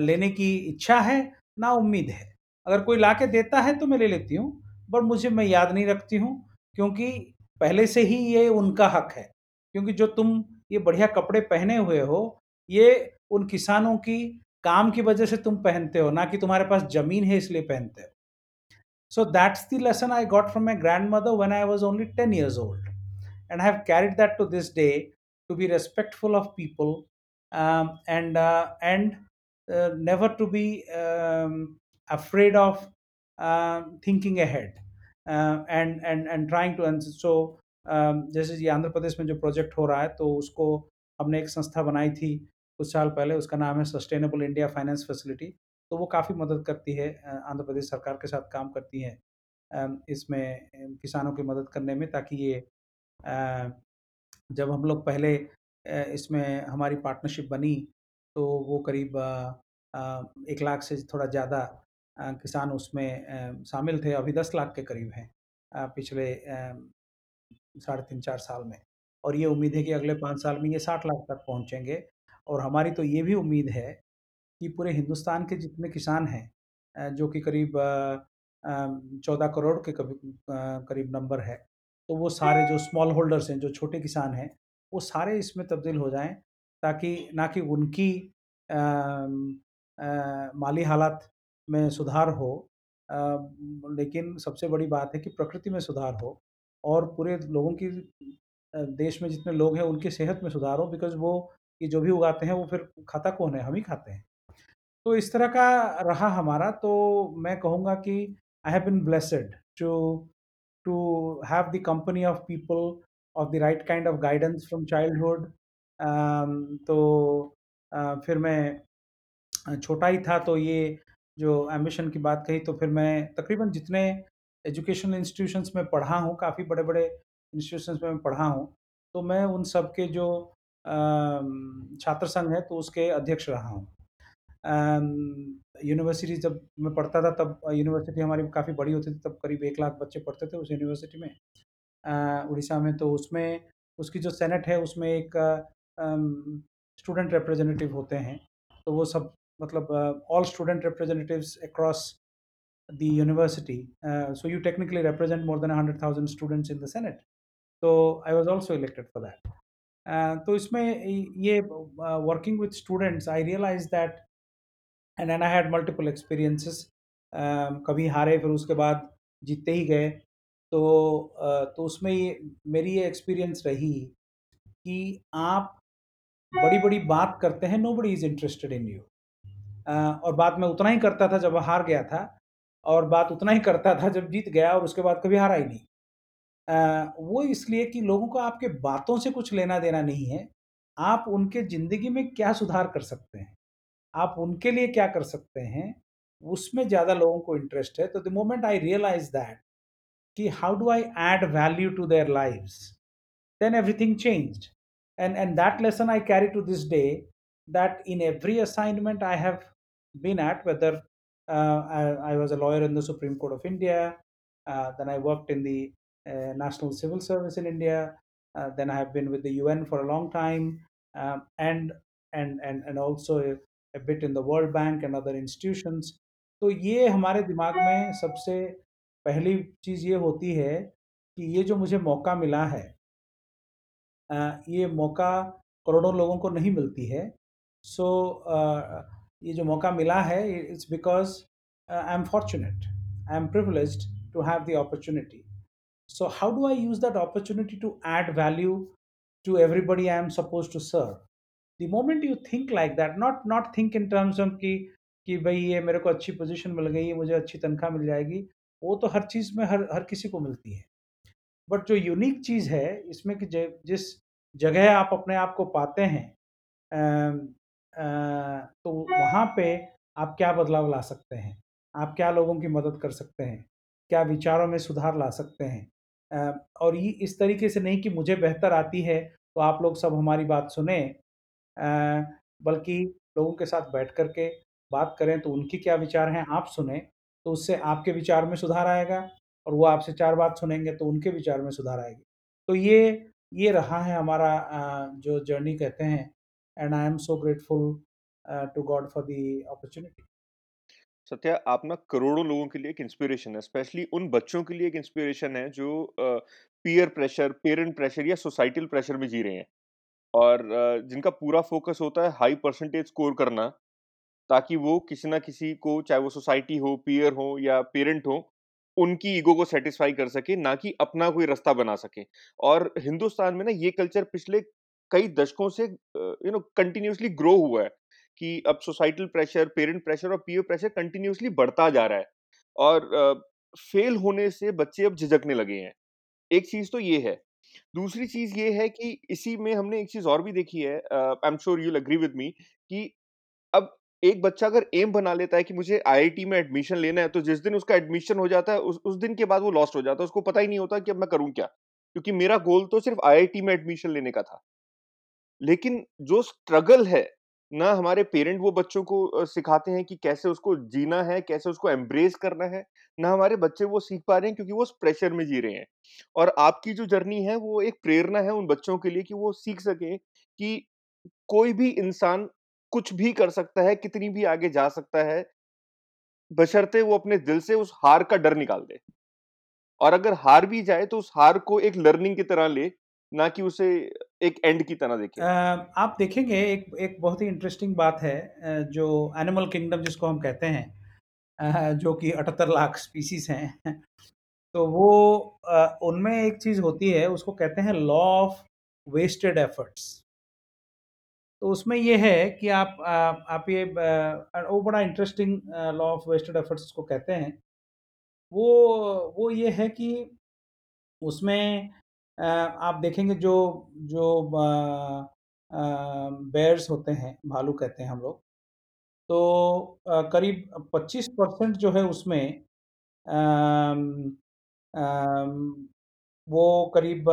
लेने की इच्छा है, ना उम्मीद है। अगर कोई ला के देता है तो मैं ले लेती हूँ, पर मुझे मैं याद नहीं रखती हूँ क्योंकि पहले से ही ये उनका हक है। क्योंकि जो तुम ये बढ़िया कपड़े पहने हुए हो, ये उन किसानों की काम की वजह से तुम पहनते हो, ना कि तुम्हारे पास ज़मीन है इसलिए पहनते हो। So that's the lesson I got from my grandmother when I was only ten years old and I have carried that to this day to be respectful of people and and never to be afraid of thinking ahead and and and trying to and so जैसे ये आंध्र प्रदेश में जो project हो रहा है तो उसको हमने एक संस्था बनाई थी कुछ साल पहले उसका नाम है सस्टेनेबल इंडिया फाइनेंस फैसिलिटी। तो वो काफ़ी मदद करती है आंध्र प्रदेश सरकार के साथ काम करती है इसमें किसानों की मदद करने में ताकि ये जब हम लोग पहले इसमें हमारी पार्टनरशिप बनी तो वो करीब 1 लाख से थोड़ा ज़्यादा किसान उसमें शामिल थे, अभी 10 लाख के करीब हैं पिछले साढ़े 3-4 साल में। और ये उम्मीद है कि अगले पाँच साल में ये 60 लाख तक पहुँचेंगे और हमारी तो ये भी उम्मीद है कि पूरे हिंदुस्तान के जितने किसान हैं जो कि करीब 14 करोड़ के करीब नंबर है, तो वो सारे जो स्मॉल होल्डर्स हैं, जो छोटे किसान हैं, वो सारे इसमें तब्दील हो जाएँ, ताकि ना कि उनकी अम, अ, माली हालात में सुधार हो अ, लेकिन सबसे बड़ी बात है कि प्रकृति में सुधार हो और पूरे लोगों की देश में जितने लोग हैं, उनकी सेहत में सुधार हो बिकॉज़ वो ये जो भी उगाते हैं, वो फिर खाता कौन है? हम ही खाते हैं। तो इस तरह का रहा हमारा, तो मैं कहूँगा कि I have been blessed to to have the company of people of the right kind of guidance from childhood तो अ, फिर मैं छोटा ही था तो ये जो एम्बिशन की बात कही तो फिर मैं तकरीबन जितने एजुकेशनल इंस्टीट्यूशंस में पढ़ा हूँ, काफ़ी बड़े-बड़े इंस्टीट्यूशंस में मैं पढ़ा हूँ, तो मैं उन सब के जो छात्र संघ है, तो उसके अध्यक्ष रहा हूँ। यूनिवर्सिटी जब मैं पढ़ता था तब यूनिवर्सिटी हमारी काफ़ी बड़ी होती थी, तब करीब एक लाख बच्चे पढ़ते थे उस यूनिवर्सिटी में उड़ीसा में। तो उसमें उसकी जो सेनेट है उसमें एक स्टूडेंट रिप्रेजेंटेटिव होते हैं, तो वो सब मतलब all student representatives across the university uh, so you technically represent more than 100,000 students in the Senate. So I was also elected for that. Uh, तो इसमें ये working with students I realize that and and I had multiple experiences कभी हारे फिर उसके बाद जीतते ही गए तो uh, तो उसमें ये मेरी ये एक्सपीरियंस रही कि आप बड़ी बड़ी बात करते हैं nobody is interested in you और बात मैं उतना ही करता था जब हार गया था और बात उतना ही करता था जब जीत गया और उसके बाद कभी हारा ही नहीं अ, वो इसलिए कि लोगों को आपके बातों से कुछ लेना देना नहीं है, आप उनके ज़िंदगी में क्या सुधार कर सकते हैं? आप उनके लिए क्या कर सकते हैं, उसमें ज़्यादा लोगों को इंटरेस्ट है। तो the moment I realize that कि how do I add value to their lives, then changed. And and that lesson I carry to this day that in every assignment I have been at, whether uh, I, I was a lawyer in the Supreme Court of India, uh, then I worked in the uh, National Civil Service in India, uh, then I have been with the UN for a long time, um, and and and and also a, bit in the World Bank and other institutions. तो ये हमारे दिमाग में सबसे पहली चीज़ ये होती है कि ये जो मुझे मौका मिला है ये मौका करोड़ों लोगों को नहीं मिलती है। सो अ, ये जो मौका मिला है it's because I am fortunate I am privileged to have the opportunity so how do I use that opportunity to add value to everybody I am suppose to serve the moment you think like that not not think in terms of कि कि भाई ये मेरे को अच्छी position मिल गई, मुझे अच्छी तनख्वाह मिल जाएगी, वो तो हर चीज़ में हर हर किसी को मिलती है। बट जो यूनिक चीज़ है इसमें कि जिस जगह आप अपने आप को पाते हैं अ, तो वहाँ पे आप क्या बदलाव ला सकते हैं? आप क्या लोगों की मदद कर सकते हैं? क्या विचारों में सुधार ला सकते हैं? और ये इस तरीके से नहीं कि मुझे बेहतर आती है, तो आप लोग सब हमारी बात सुने बल्कि लोगों के साथ बैठ कर के बात करें, तो उनके क्या विचार हैं आप सुनें, तो उससे आपके विचार में सुधार आएगा और वो आपसे चार बात सुनेंगे तो उनके विचार में सुधार आएगी। तो ये ये रहा है हमारा जो जर्नी कहते हैं and I am so grateful uh, to God for the opportunity. Satya आप ना करोड़ों लोगों के लिए एक इंस्पिरेशन है स्पेशली उन बच्चों के लिए एक इंस्पिरेशन है जो पीयर प्रेशर पेरेंट प्रेशर या सोसाइटल प्रेशर में जी रहे हैं और अ, जिनका पूरा फोकस होता है हाई परसेंटेज स्कोर करना ताकि वो किसी ना किसी को चाहे वो सोसाइटी हो पीयर हो या पेरेंट हो उनकी ईगो को सेटिस्फाई कर सके ना कि अपना कोई रास्ता बना सके और हिंदुस्तान में ना ये कल्चर पिछले कई दशकों से यू नो कंटिन्यूसली ग्रो हुआ है कि अब सोसाइटल प्रेशर पेरेंट प्रेशर और पीयर प्रेशर कंटिन्यूअसली बढ़ता जा रहा है और फेल uh, होने से बच्चे अब झिझकने लगे हैं। एक चीज़ तो ये है। दूसरी चीज़ ये है कि इसी में हमने एक चीज़ और भी देखी है I am sure you agree with me कि अब एक बच्चा अगर एम बना लेता है कि मुझे आईआईटी में एडमिशन लेना है तो जिस दिन उसका एडमिशन हो जाता है उस उस दिन के बाद वो लॉस्ट हो जाता है। उसको पता ही नहीं होता कि अब मैं करूँ क्या? क्योंकि मेरा गोल तो सिर्फ़ आईआईटी में एडमिशन लेने का था। लेकिन जो स्ट्रगल है ना हमारे पेरेंट वो बच्चों को सिखाते हैं कि कैसे उसको जीना है कैसे उसको एम्ब्रेस करना है ना हमारे बच्चे वो सीख पा रहे हैं क्योंकि वो उस प्रेशर में जी रहे हैं और आपकी जो जर्नी है वो एक प्रेरणा है उन बच्चों के लिए कि वो सीख सकें कि कोई भी इंसान कुछ भी कर सकता है, कितनी भी आगे जा सकता है, बशर्ते वो अपने दिल से उस हार का डर निकाल दे। और अगर हार भी जाए तो उस हार को एक लर्निंग की तरह ले, ना कि उसे एक एंड की तरह देखे। आप देखेंगे एक एक बहुत ही इंटरेस्टिंग बात है जो एनिमल किंगडम जिसको हम कहते हैं जो कि 78 लाख स्पीसीज हैं। तो वो उनमें एक चीज़ होती है उसको कहते हैं लॉ ऑफ़ वेस्टेड एफर्ट्स। तो उसमें ये है कि आप अ, आप ये वो बड़ा interesting law of wasted efforts इसको कहते हैं। वो वो ये है कि उसमें आप देखेंगे जो जो बेयर्स होते हैं, भालू कहते हैं हम लोग, तो करीब 25% जो है उसमें वो करीब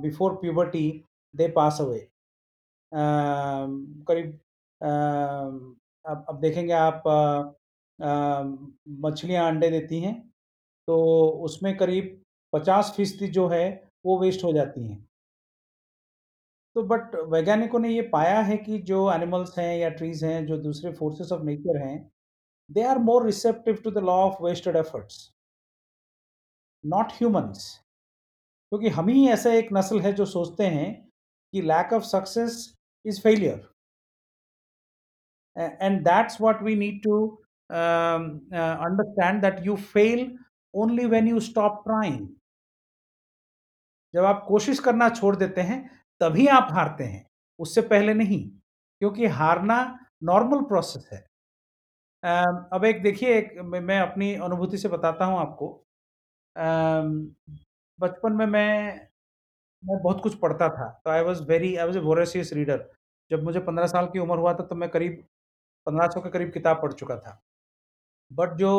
before puberty they pass away. करीब अब अब देखेंगे आप मछलियाँ अंडे देती हैं, तो उसमें करीब 50% जो है, वो वेस्ट हो जाती हैं। तो बट वैज्ञानिकों ने ये पाया है कि जो एनिमल्स हैं या ट्रीज़ हैं, जो दूसरे फोर्सेस ऑफ़ नेचर हैं, they are more receptive to the law of wasted efforts, not humans. क्योंकि हम ही ऐसा एक नस्ल है जो सोचते हैं कि lack of success is failure. What we need to um, uh, understand that you fail only when you stop trying जब आप कोशिश करना छोड़ देते हैं, तभी आप हारते हैं। उससे पहले नहीं, क्योंकि हारना नॉर्मल प्रोसेस है। अब एक देखिए, एक मैं अपनी अनुभूति से बताता हूँ आपको। बचपन में मैं मैं बहुत कुछ पढ़ता था। तो I was very I was a voracious reader जब मुझे 15 साल की उम्र हुआ था तो मैं करीब 1500 के करीब किताब पढ़ चुका था। बट जो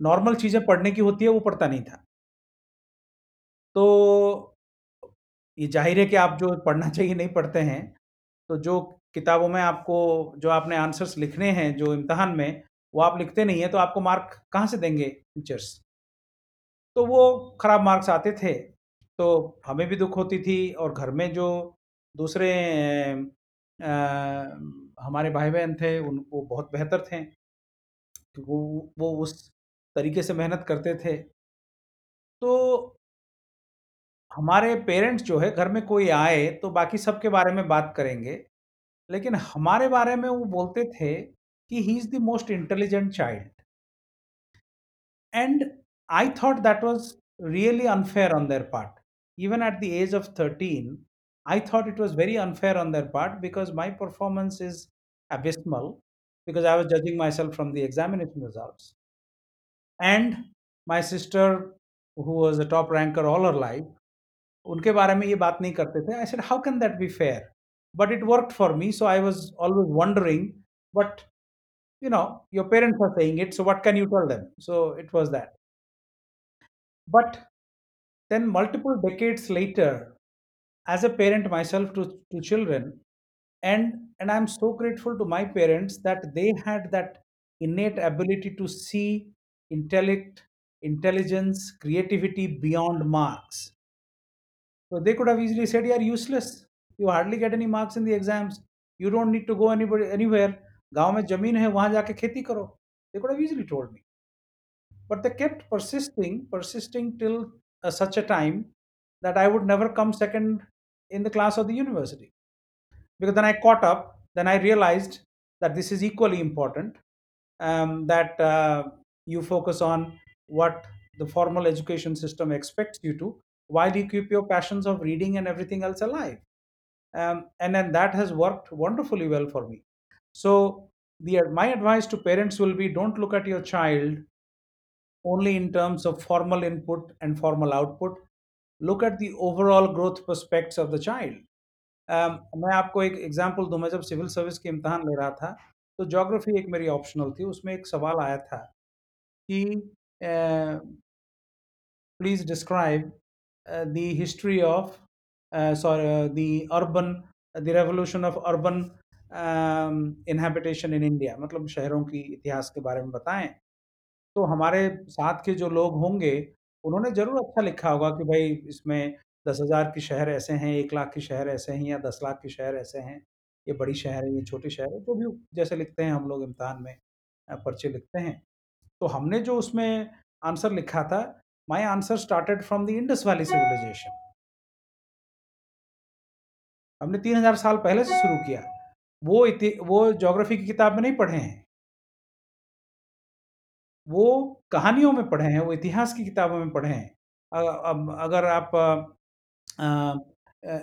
नॉर्मल चीज़ें पढ़ने की होती है, वो पढ़ता नहीं था। तो ये ज़ाहिर है कि आप जो पढ़ना चाहिए नहीं पढ़ते हैं तो जो किताबों में आपको जो आपने आंसर्स लिखने हैं जो इम्तहान में वो आप लिखते नहीं हैं तो आपको मार्क कहाँ से देंगे टीचर्स? तो वो ख़राब मार्क्स आते थे तो हमें भी दुख होती थी और घर में जो दूसरे आ, हमारे भाई बहन थे उन वो बहुत बेहतर थे वो वो उस तरीके से मेहनत करते थे। तो हमारे पेरेंट्स जो है घर में कोई आए तो बाकी सब के बारे में बात करेंगे, लेकिन हमारे बारे में वो बोलते थे कि he is the most intelligent child and I thought that was really unfair on their part even at the age of thirteen I thought it was very unfair on their part because my performance is abysmal because I was judging myself from the examination result and my sister who was a top ranker all our life उनके बारे में ये बात नहीं करते थे I said how can that be fair but it work for me so I was always wondering but you know your parents are saying it so what can you tell them so it was that but then multiple decades later as a parent myself to, to children and and i'm so grateful to my parents that they had that innate ability to see intellect intelligence creativity beyond marks so they could have easily said, "You're useless. You hardly get any marks in the exams. You don't need to go anybody anywhere. गांव में जमीन है वहां जाके खेती करो." They could have easily told me, but they kept persisting, persisting till uh, such a time that I would never come second in the class of the university. Because then I caught up. Then I realized that this is equally important. Um, that uh, you focus on what the formal education system expects you to while you keep your passions of reading and everything else alive. Um, and then that has worked wonderfully well for me. So the my advice to parents will be don't look at your child only in terms of formal input and formal output. Look at the overall growth prospects of the child. Um, मैं आपको एक example दूं मैं जब civil service के इम्तहान ले रहा था तो जोग्राफी एक मेरी ऑप्शनल थी उसमें एक सवाल आया था कि please describe uh, the history of uh, sorry uh, the urban the revolution of urban inhabitation in India मतलब शहरों की इतिहास के बारे में बताएँ तो हमारे साथ के जो लोग होंगे उन्होंने ज़रूर अच्छा लिखा होगा कि भाई इसमें दस हज़ार के शहर ऐसे हैं एक लाख के शहर ऐसे हैं या दस लाख के शहर ऐसे हैं ये बड़ी शहर है ये छोटे शहर है जो भी जैसे लिखते हैं हम लोग इम्तहान में पर्चे लिखते हैं। तो हमने जो उसमें आंसर लिखा था my answer started from the Indus Valley civilization. हमने 3000 साल पहले से शुरू किया वो वो ज्योग्राफी की किताब में नहीं पढ़े हैं। वो कहानियों में पढ़े हैं, वो इतिहास की किताबों में पढ़े हैं। अब अगर आप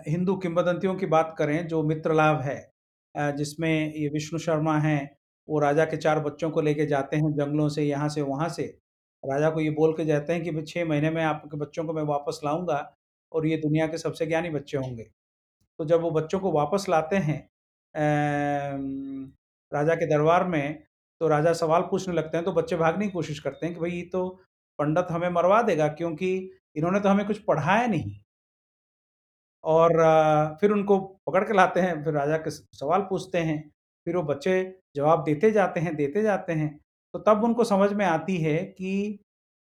हिंदू किंवदंतियों की बात करें, जो मित्र लाभ है जिसमें ये विष्णु शर्मा हैं, वो राजा के चार बच्चों को लेके जाते हैं जंगलों से, यहाँ से, वहाँ से राजा को ये बोल के जाते हैं कि भाई छः महीने में आपके बच्चों को मैं वापस लाऊँगा और ये दुनिया के सबसे ज्ञानी बच्चे होंगे। तो जब वो बच्चों को वापस लाते हैं राजा के दरबार में तो राजा सवाल पूछने लगते हैं तो बच्चे भागने की कोशिश करते हैं कि भाई ये तो पंडित हमें मरवा देगा क्योंकि इन्होंने तो हमें कुछ पढ़ाया नहीं। और फिर उनको पकड़ के लाते हैं, फिर राजा के सवाल पूछते हैं, फिर वो बच्चे जवाब देते जाते हैं, देते जाते हैं। तो तब उनको समझ में आती है कि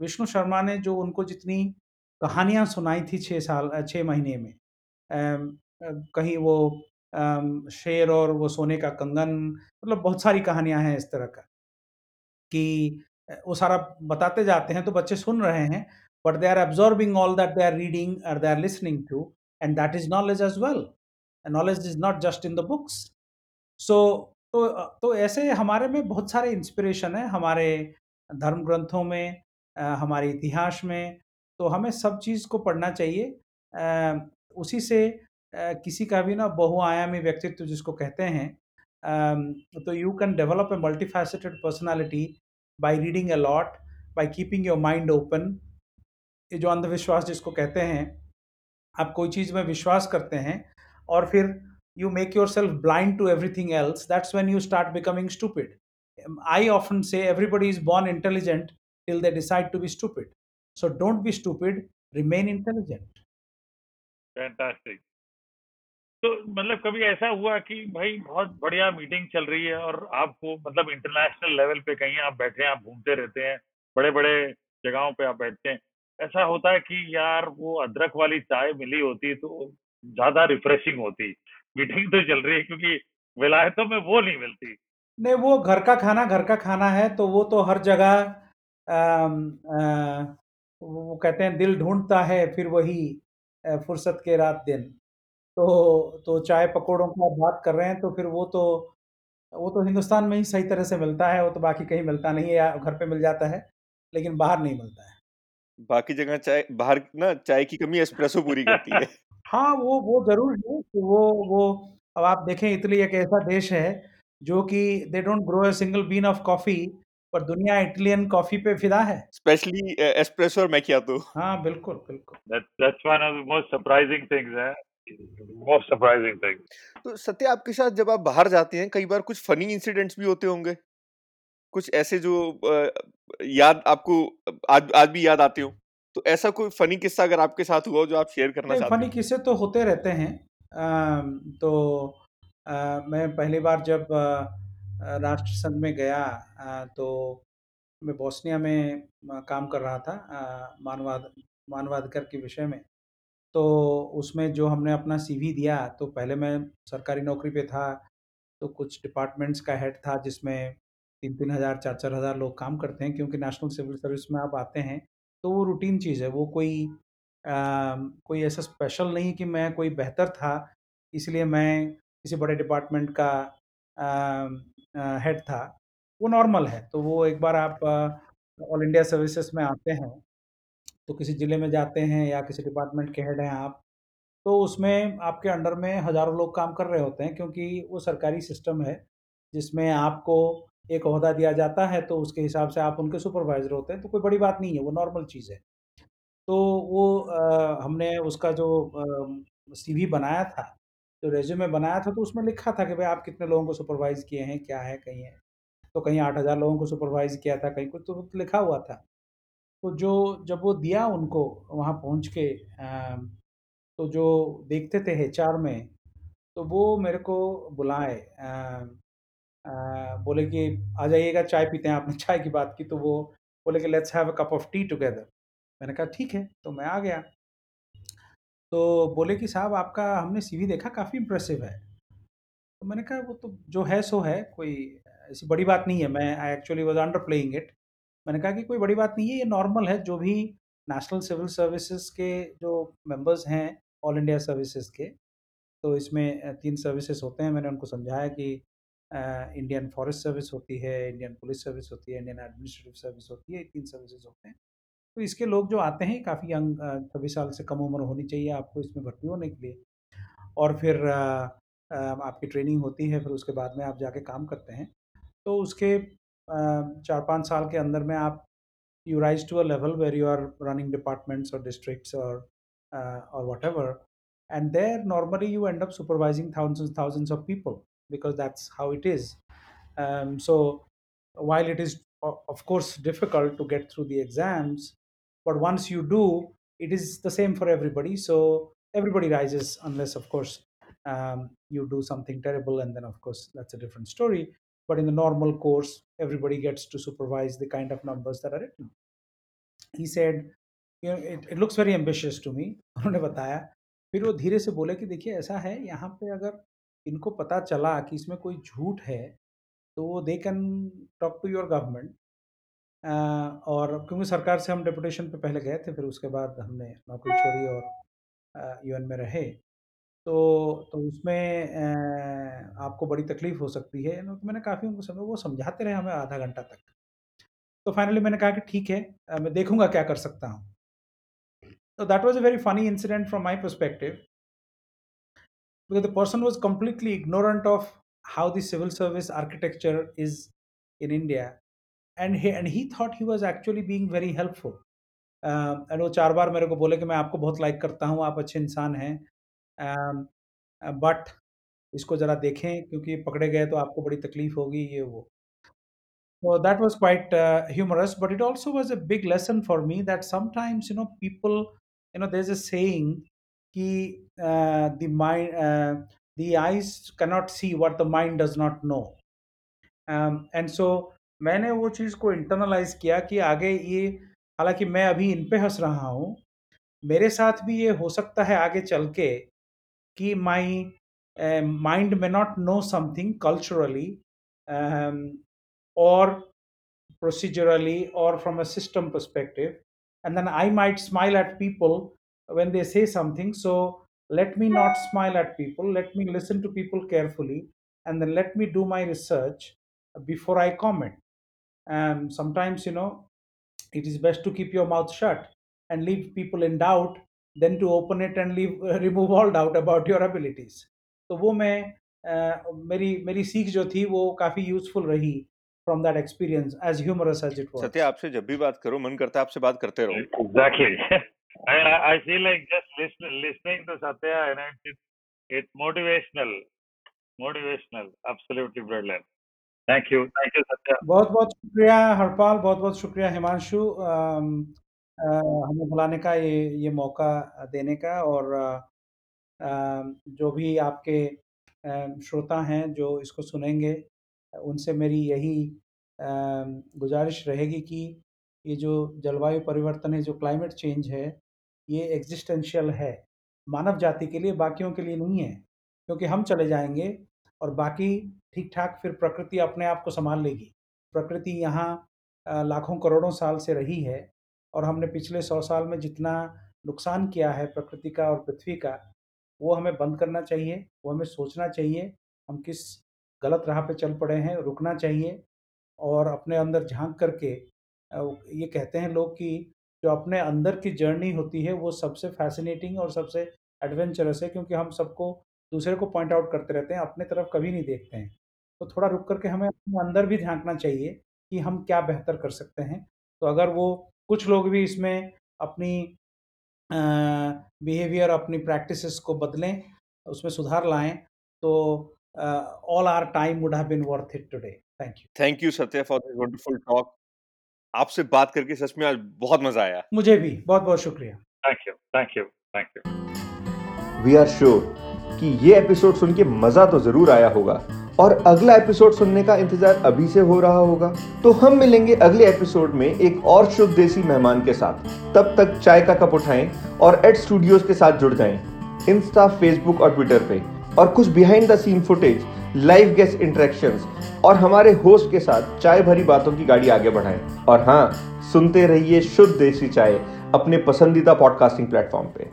विष्णु शर्मा ने जो उनको जितनी कहानियाँ सुनाई थी छः साल छः महीने में कहीं वो शेर और वो सोने का कंगन मतलब बहुत सारी कहानियाँ हैं इस तरह का, कि वो सारा बताते जाते हैं तो बच्चे सुन रहे हैं but they are absorbing all that they are reading और they are listening to and that is knowledge as well knowledge is not just in the books so तो तो ऐसे हमारे में बहुत सारे इंस्पिरेशन है हमारे धर्म ग्रंथों में हमारे इतिहास में। तो हमें सब चीज़ को पढ़ना चाहिए। उसी से किसी का भी ना बहुआयामी व्यक्तित्व जिसको कहते हैं तो you can develop a multifaceted personality by reading a lot by keeping your mind open ये जो अंधविश्वास जिसको कहते हैं, आप कोई चीज़ में विश्वास करते हैं और फिर you make yourself blind to everything else, that's when you start becoming stupid. Um, I often say everybody is born intelligent till they decide to be stupid. So don't be stupid, remain intelligent. Fantastic तो मतलब कभी ऐसा हुआ कि भाई बहुत बढ़िया meeting चल रही है और आपको मतलब इंटरनेशनल लेवल पे कहीं आप बैठे हैं आप घूमते रहते हैं बड़े बड़े जगहों पे आप बैठते हैं ऐसा होता है कि यार वो अदरक वाली चाय मिली होती तो ज़्यादा रिफ्रेशिंग होती मीटिंग तो चल रही है क्योंकि विलायतों में वो नहीं मिलती। नहीं वो घर का खाना घर का खाना है तो वो तो हर जगह अम, अ, वो कहते हैं दिल ढूंढता है फिर वही फुर्सत के रात दिन। तो तो चाय पकौड़ों की बात कर रहे हैं तो फिर वो तो वो तो हिंदुस्तान में ही सही तरह से मिलता है वो तो बाकी कहीं मिलता नहीं है घर पे मिल जाता है लेकिन बाहर नहीं मिलता है। बाकी जगह चाय बाहर ना चाय की कमी एस्प्रेसो पूरी करती है। हाँ वो वो ज़रूर है कि वो वो अब आप देखें इटली एक ऐसा देश है जो कि they don't grow a single bean of coffee पर दुनिया इटालियन कॉफ़ी पे फिदा है। स्पेशली एस्प्रेसो और मैकियातो हाँ बिल्कुल बिल्कुल। That, that's one of the most surprising things है। Most surprising thing तो सत्य आपके साथ जब आप बाहर जाते हैं कई बार कुछ फनी इंसिडेंट्स भी होते होंगे। कुछ ऐसे जो याद आपको आज आज भी याद आते हो? तो ऐसा कोई फनी किस्सा अगर आपके साथ हुआ हो जो आप शेयर करना चाहते फनी किस्से तो होते रहते हैं। अम, तो अ, मैं पहली बार जब राष्ट्र संघ में गया अ, तो मैं बोस्निया में काम कर रहा था मानवाध मानवाधिकार के विषय में। तो उसमें जो हमने अपना सीवी दिया तो पहले मैं सरकारी नौकरी पे था तो कुछ डिपार्टमेंट्स का हेड था जिसमें तीन तीन हज़ार चार चार हज़ार लोग काम करते हैं क्योंकि नेशनल सिविल सर्विस में आप आते हैं तो वो रूटीन चीज़ है वो कोई अम, कोई ऐसा स्पेशल नहीं कि मैं कोई बेहतर था इसलिए मैं किसी बड़े डिपार्टमेंट का हेड था वो नॉर्मल है तो वो एक बार आप ऑल इंडिया सर्विसेज़ में आते हैं तो किसी ज़िले में जाते हैं या किसी डिपार्टमेंट के हेड हैं आप तो उसमें आपके अंडर में हज़ारों लोग काम कर रहे होते हैं क्योंकि वो सरकारी सिस्टम है जिसमें आपको एक अहदा दिया जाता है तो उसके हिसाब से आप उनके सुपरवाइज़र होते हैं तो कोई बड़ी बात नहीं है वो नॉर्मल चीज़ है। तो वो अ, हमने उसका जो सीवी बनाया था जो रेज्यूमे बनाया था तो उसमें लिखा था कि भाई आप कितने लोगों को सुपरवाइज़ किए हैं क्या है कहीं है। तो कहीं आठ हज़ार लोगों को सुपरवाइज़ किया था कहीं कुछ तो लिखा हुआ था। तो जो जब वो दिया उनको वहाँ पहुँच के अम, तो जो देखते थे एचआर में तो वो मेरे को बुलाए बोले कि, आ जाइएगा, चाय पीते हैं आपने। चाय की बात की तो वो बोले कि let's have a cup of tea together मैंने कहा, ठीक है। तो मैं आ गया। तो बोले कि, साहब, आपका हमने सीवी देखा, काफ़ी इम्प्रेसिव है। तो मैंने कहा, वो तो जो है, सो है, कोई ऐसी बड़ी बात नहीं है। मैं I actually was underplaying it मैंने कहा कि, कोई बड़ी बात नहीं है, ये नॉर्मल है, जो भी नेशनल सिविल सर्विसेज़ के जो मेंबर्स हैं ऑल इंडिया सर्विसेज़ के तो इसमें तीन सर्विसेज़ होते हैं। मैंने उनको समझाया कि इंडियन फॉरेस्ट सर्विस होती है इंडियन पुलिस सर्विस होती है इंडियन एडमिनिस्ट्रेटिव सर्विस होती है ये तीन सर्विसेज़ होते हैं। तो इसके लोग जो आते हैं काफ़ी यंग छब्बीस साल से कम उम्र होनी चाहिए आपको इसमें भर्ती होने के लिए। और फिर अ, अ, आपकी ट्रेनिंग होती है फिर उसके बाद में आप जाके काम करते हैं। तो उसके अ, चार पाँच साल के अंदर में आप you rise to a level where you are running departments और districts और uh, or whatever and there normally you end up supervising thousands thousands of people. because that's how it is um, so while it is o- of course difficult to get through the exams but once you do it is the same for everybody so everybody rises unless of course um, you do something terrible and then of course that's a different story but in the normal course everybody gets to supervise the kind of numbers that are written he said you know it, it looks very ambitious to me उन्होंने बताया फिर वो धीरे से बोले कि देखिए ऐसा है यहाँ पे अगर इनको पता चला कि इसमें कोई झूठ है तो they can talk to your government और क्योंकि सरकार से हम डेपुटेशन पे पहले गए थे, फिर उसके बाद हमने नौकरी छोड़ी और यूएन में रहे। तो तो उसमें आपको बड़ी तकलीफ़ हो सकती है। तो मैंने काफ़ी उनको समझा, वो समझाते रहे हमें आधा घंटा तक। तो फाइनली मैंने कहा कि ठीक है मैं देखूँगा क्या कर सकता हूँ। तो that was a very funny incident from my perspective because the person was completely ignorant of how the civil service architecture is in India, and he and he thought he was actually being very helpful. And वो चार बार मेरे को बोले कि मैं आपको बहुत like करता हूँ आप अच्छे इंसान हैं बट इसको ज़रा देखें क्योंकि पकड़े गए तो आपको बड़ी तकलीफ़ होगी ये वो So that was quite uh, humorous, but it also was a big lesson for me that sometimes, you know, people, you know, there's a saying, कि the mind the eyes cannot see what the mind does not know and so मैंने वो चीज़ को internalise किया कि आगे ये, हालाँकि मैं अभी इन पे हंस रहा हूँ, मेरे साथ भी ये हो सकता है आगे चल के कि माई माइंड में नॉट नो समथिंग कल्चरली और प्रोसीजरली और from a system perspective and then I might smile at people when they say something so let me not smile at people let me listen to people carefully and then let me do my research before i comment um, sometimes you know it is best to keep your mouth shut and leave people in doubt than to open it and leave uh, remove all doubt about your abilities तो वो मैं uh, मेरी मेरी सीख जो थी वो काफ़ी यूज़फुल रही from that experience, as humorous as it was. Satya आपसे जब भी बात करो मन करता है आपसे बात करते रहो. Exactly. I, I feel like just listen, listening to Satya and it's, it's motivational, motivational, absolutely brilliant. Thank you, thank you Satya. बहुत बहुत शुक्रिया हरपाल बहुत बहुत शुक्रिया हिमांशु हमें बुलाने का ये ये मौका देने का और जो भी आपके श्रोता हैं जो इसको सुनेंगे उनसे मेरी यही गुजारिश रहेगी कि ये जो जलवायु परिवर्तन है जो क्लाइमेट चेंज है ये एग्जिस्टेंशियल है। मानव जाति के लिए बाकियों के लिए नहीं है, क्योंकि हम चले जाएँगे और बाकी ठीक ठाक फिर प्रकृति अपने आप को संभाल लेगी। प्रकृति यहाँ लाखों करोड़ों साल से रही है और हमने पिछले सौ साल में जितना नुकसान किया है प्रकृति का और पृथ्वी का, वो हमें बंद करना चाहिए, वो हमें सोचना चाहिए, हम किस गलत राह पे चल पड़े हैं, रुकना चाहिए और अपने अंदर झाँक करके ये कहते हैं लोग कि जो अपने अंदर की जर्नी होती है, वो सबसे फैसिनेटिंग और सबसे एडवेंचरस है, क्योंकि हम सबको दूसरे को पॉइंट आउट करते रहते हैं, अपने तरफ़ कभी नहीं देखते हैं। तो थोड़ा रुक करके हमें अपने अंदर भी झांकना चाहिए कि हम क्या बेहतर कर सकते हैं। तो अगर वो कुछ लोग भी इसमें अपनी बिहेवियर अपनी प्रैक्टिसेस को बदलें, उसमें सुधार लाएँ तो all our time would have been worth it today thank you thank you Satya for this wonderful talk आपसे बात करके सच में आज बहुत मज़ा आया। मुझे भी। बहुत बहुत शुक्रिया। Thank you thank you thank you we are sure कि ये एपिसोड सुन के मज़ा तो ज़रूर आया होगा और अगला एपिसोड सुनने का इंतज़ार अभी से हो रहा होगा। तो हम मिलेंगे अगले एपिसोड में एक और शुद्ध देसी मेहमान के साथ। तब तक चाय का कप उठाएँ और एड स्टूडियोज के साथ जुड़ जाएँ। इंस्टा फेसबुक और ट्विटर पे। और कुछ behind the scene footage live guest interaction और हमारे होस्ट के साथ चाय भरी बातों की गाड़ी आगे बढ़ाएँ। और हाँ सुनते रहिए शुद्ध देसी चाय अपने पसंदीदा पॉडकास्टिंग प्लेटफॉर्म पे।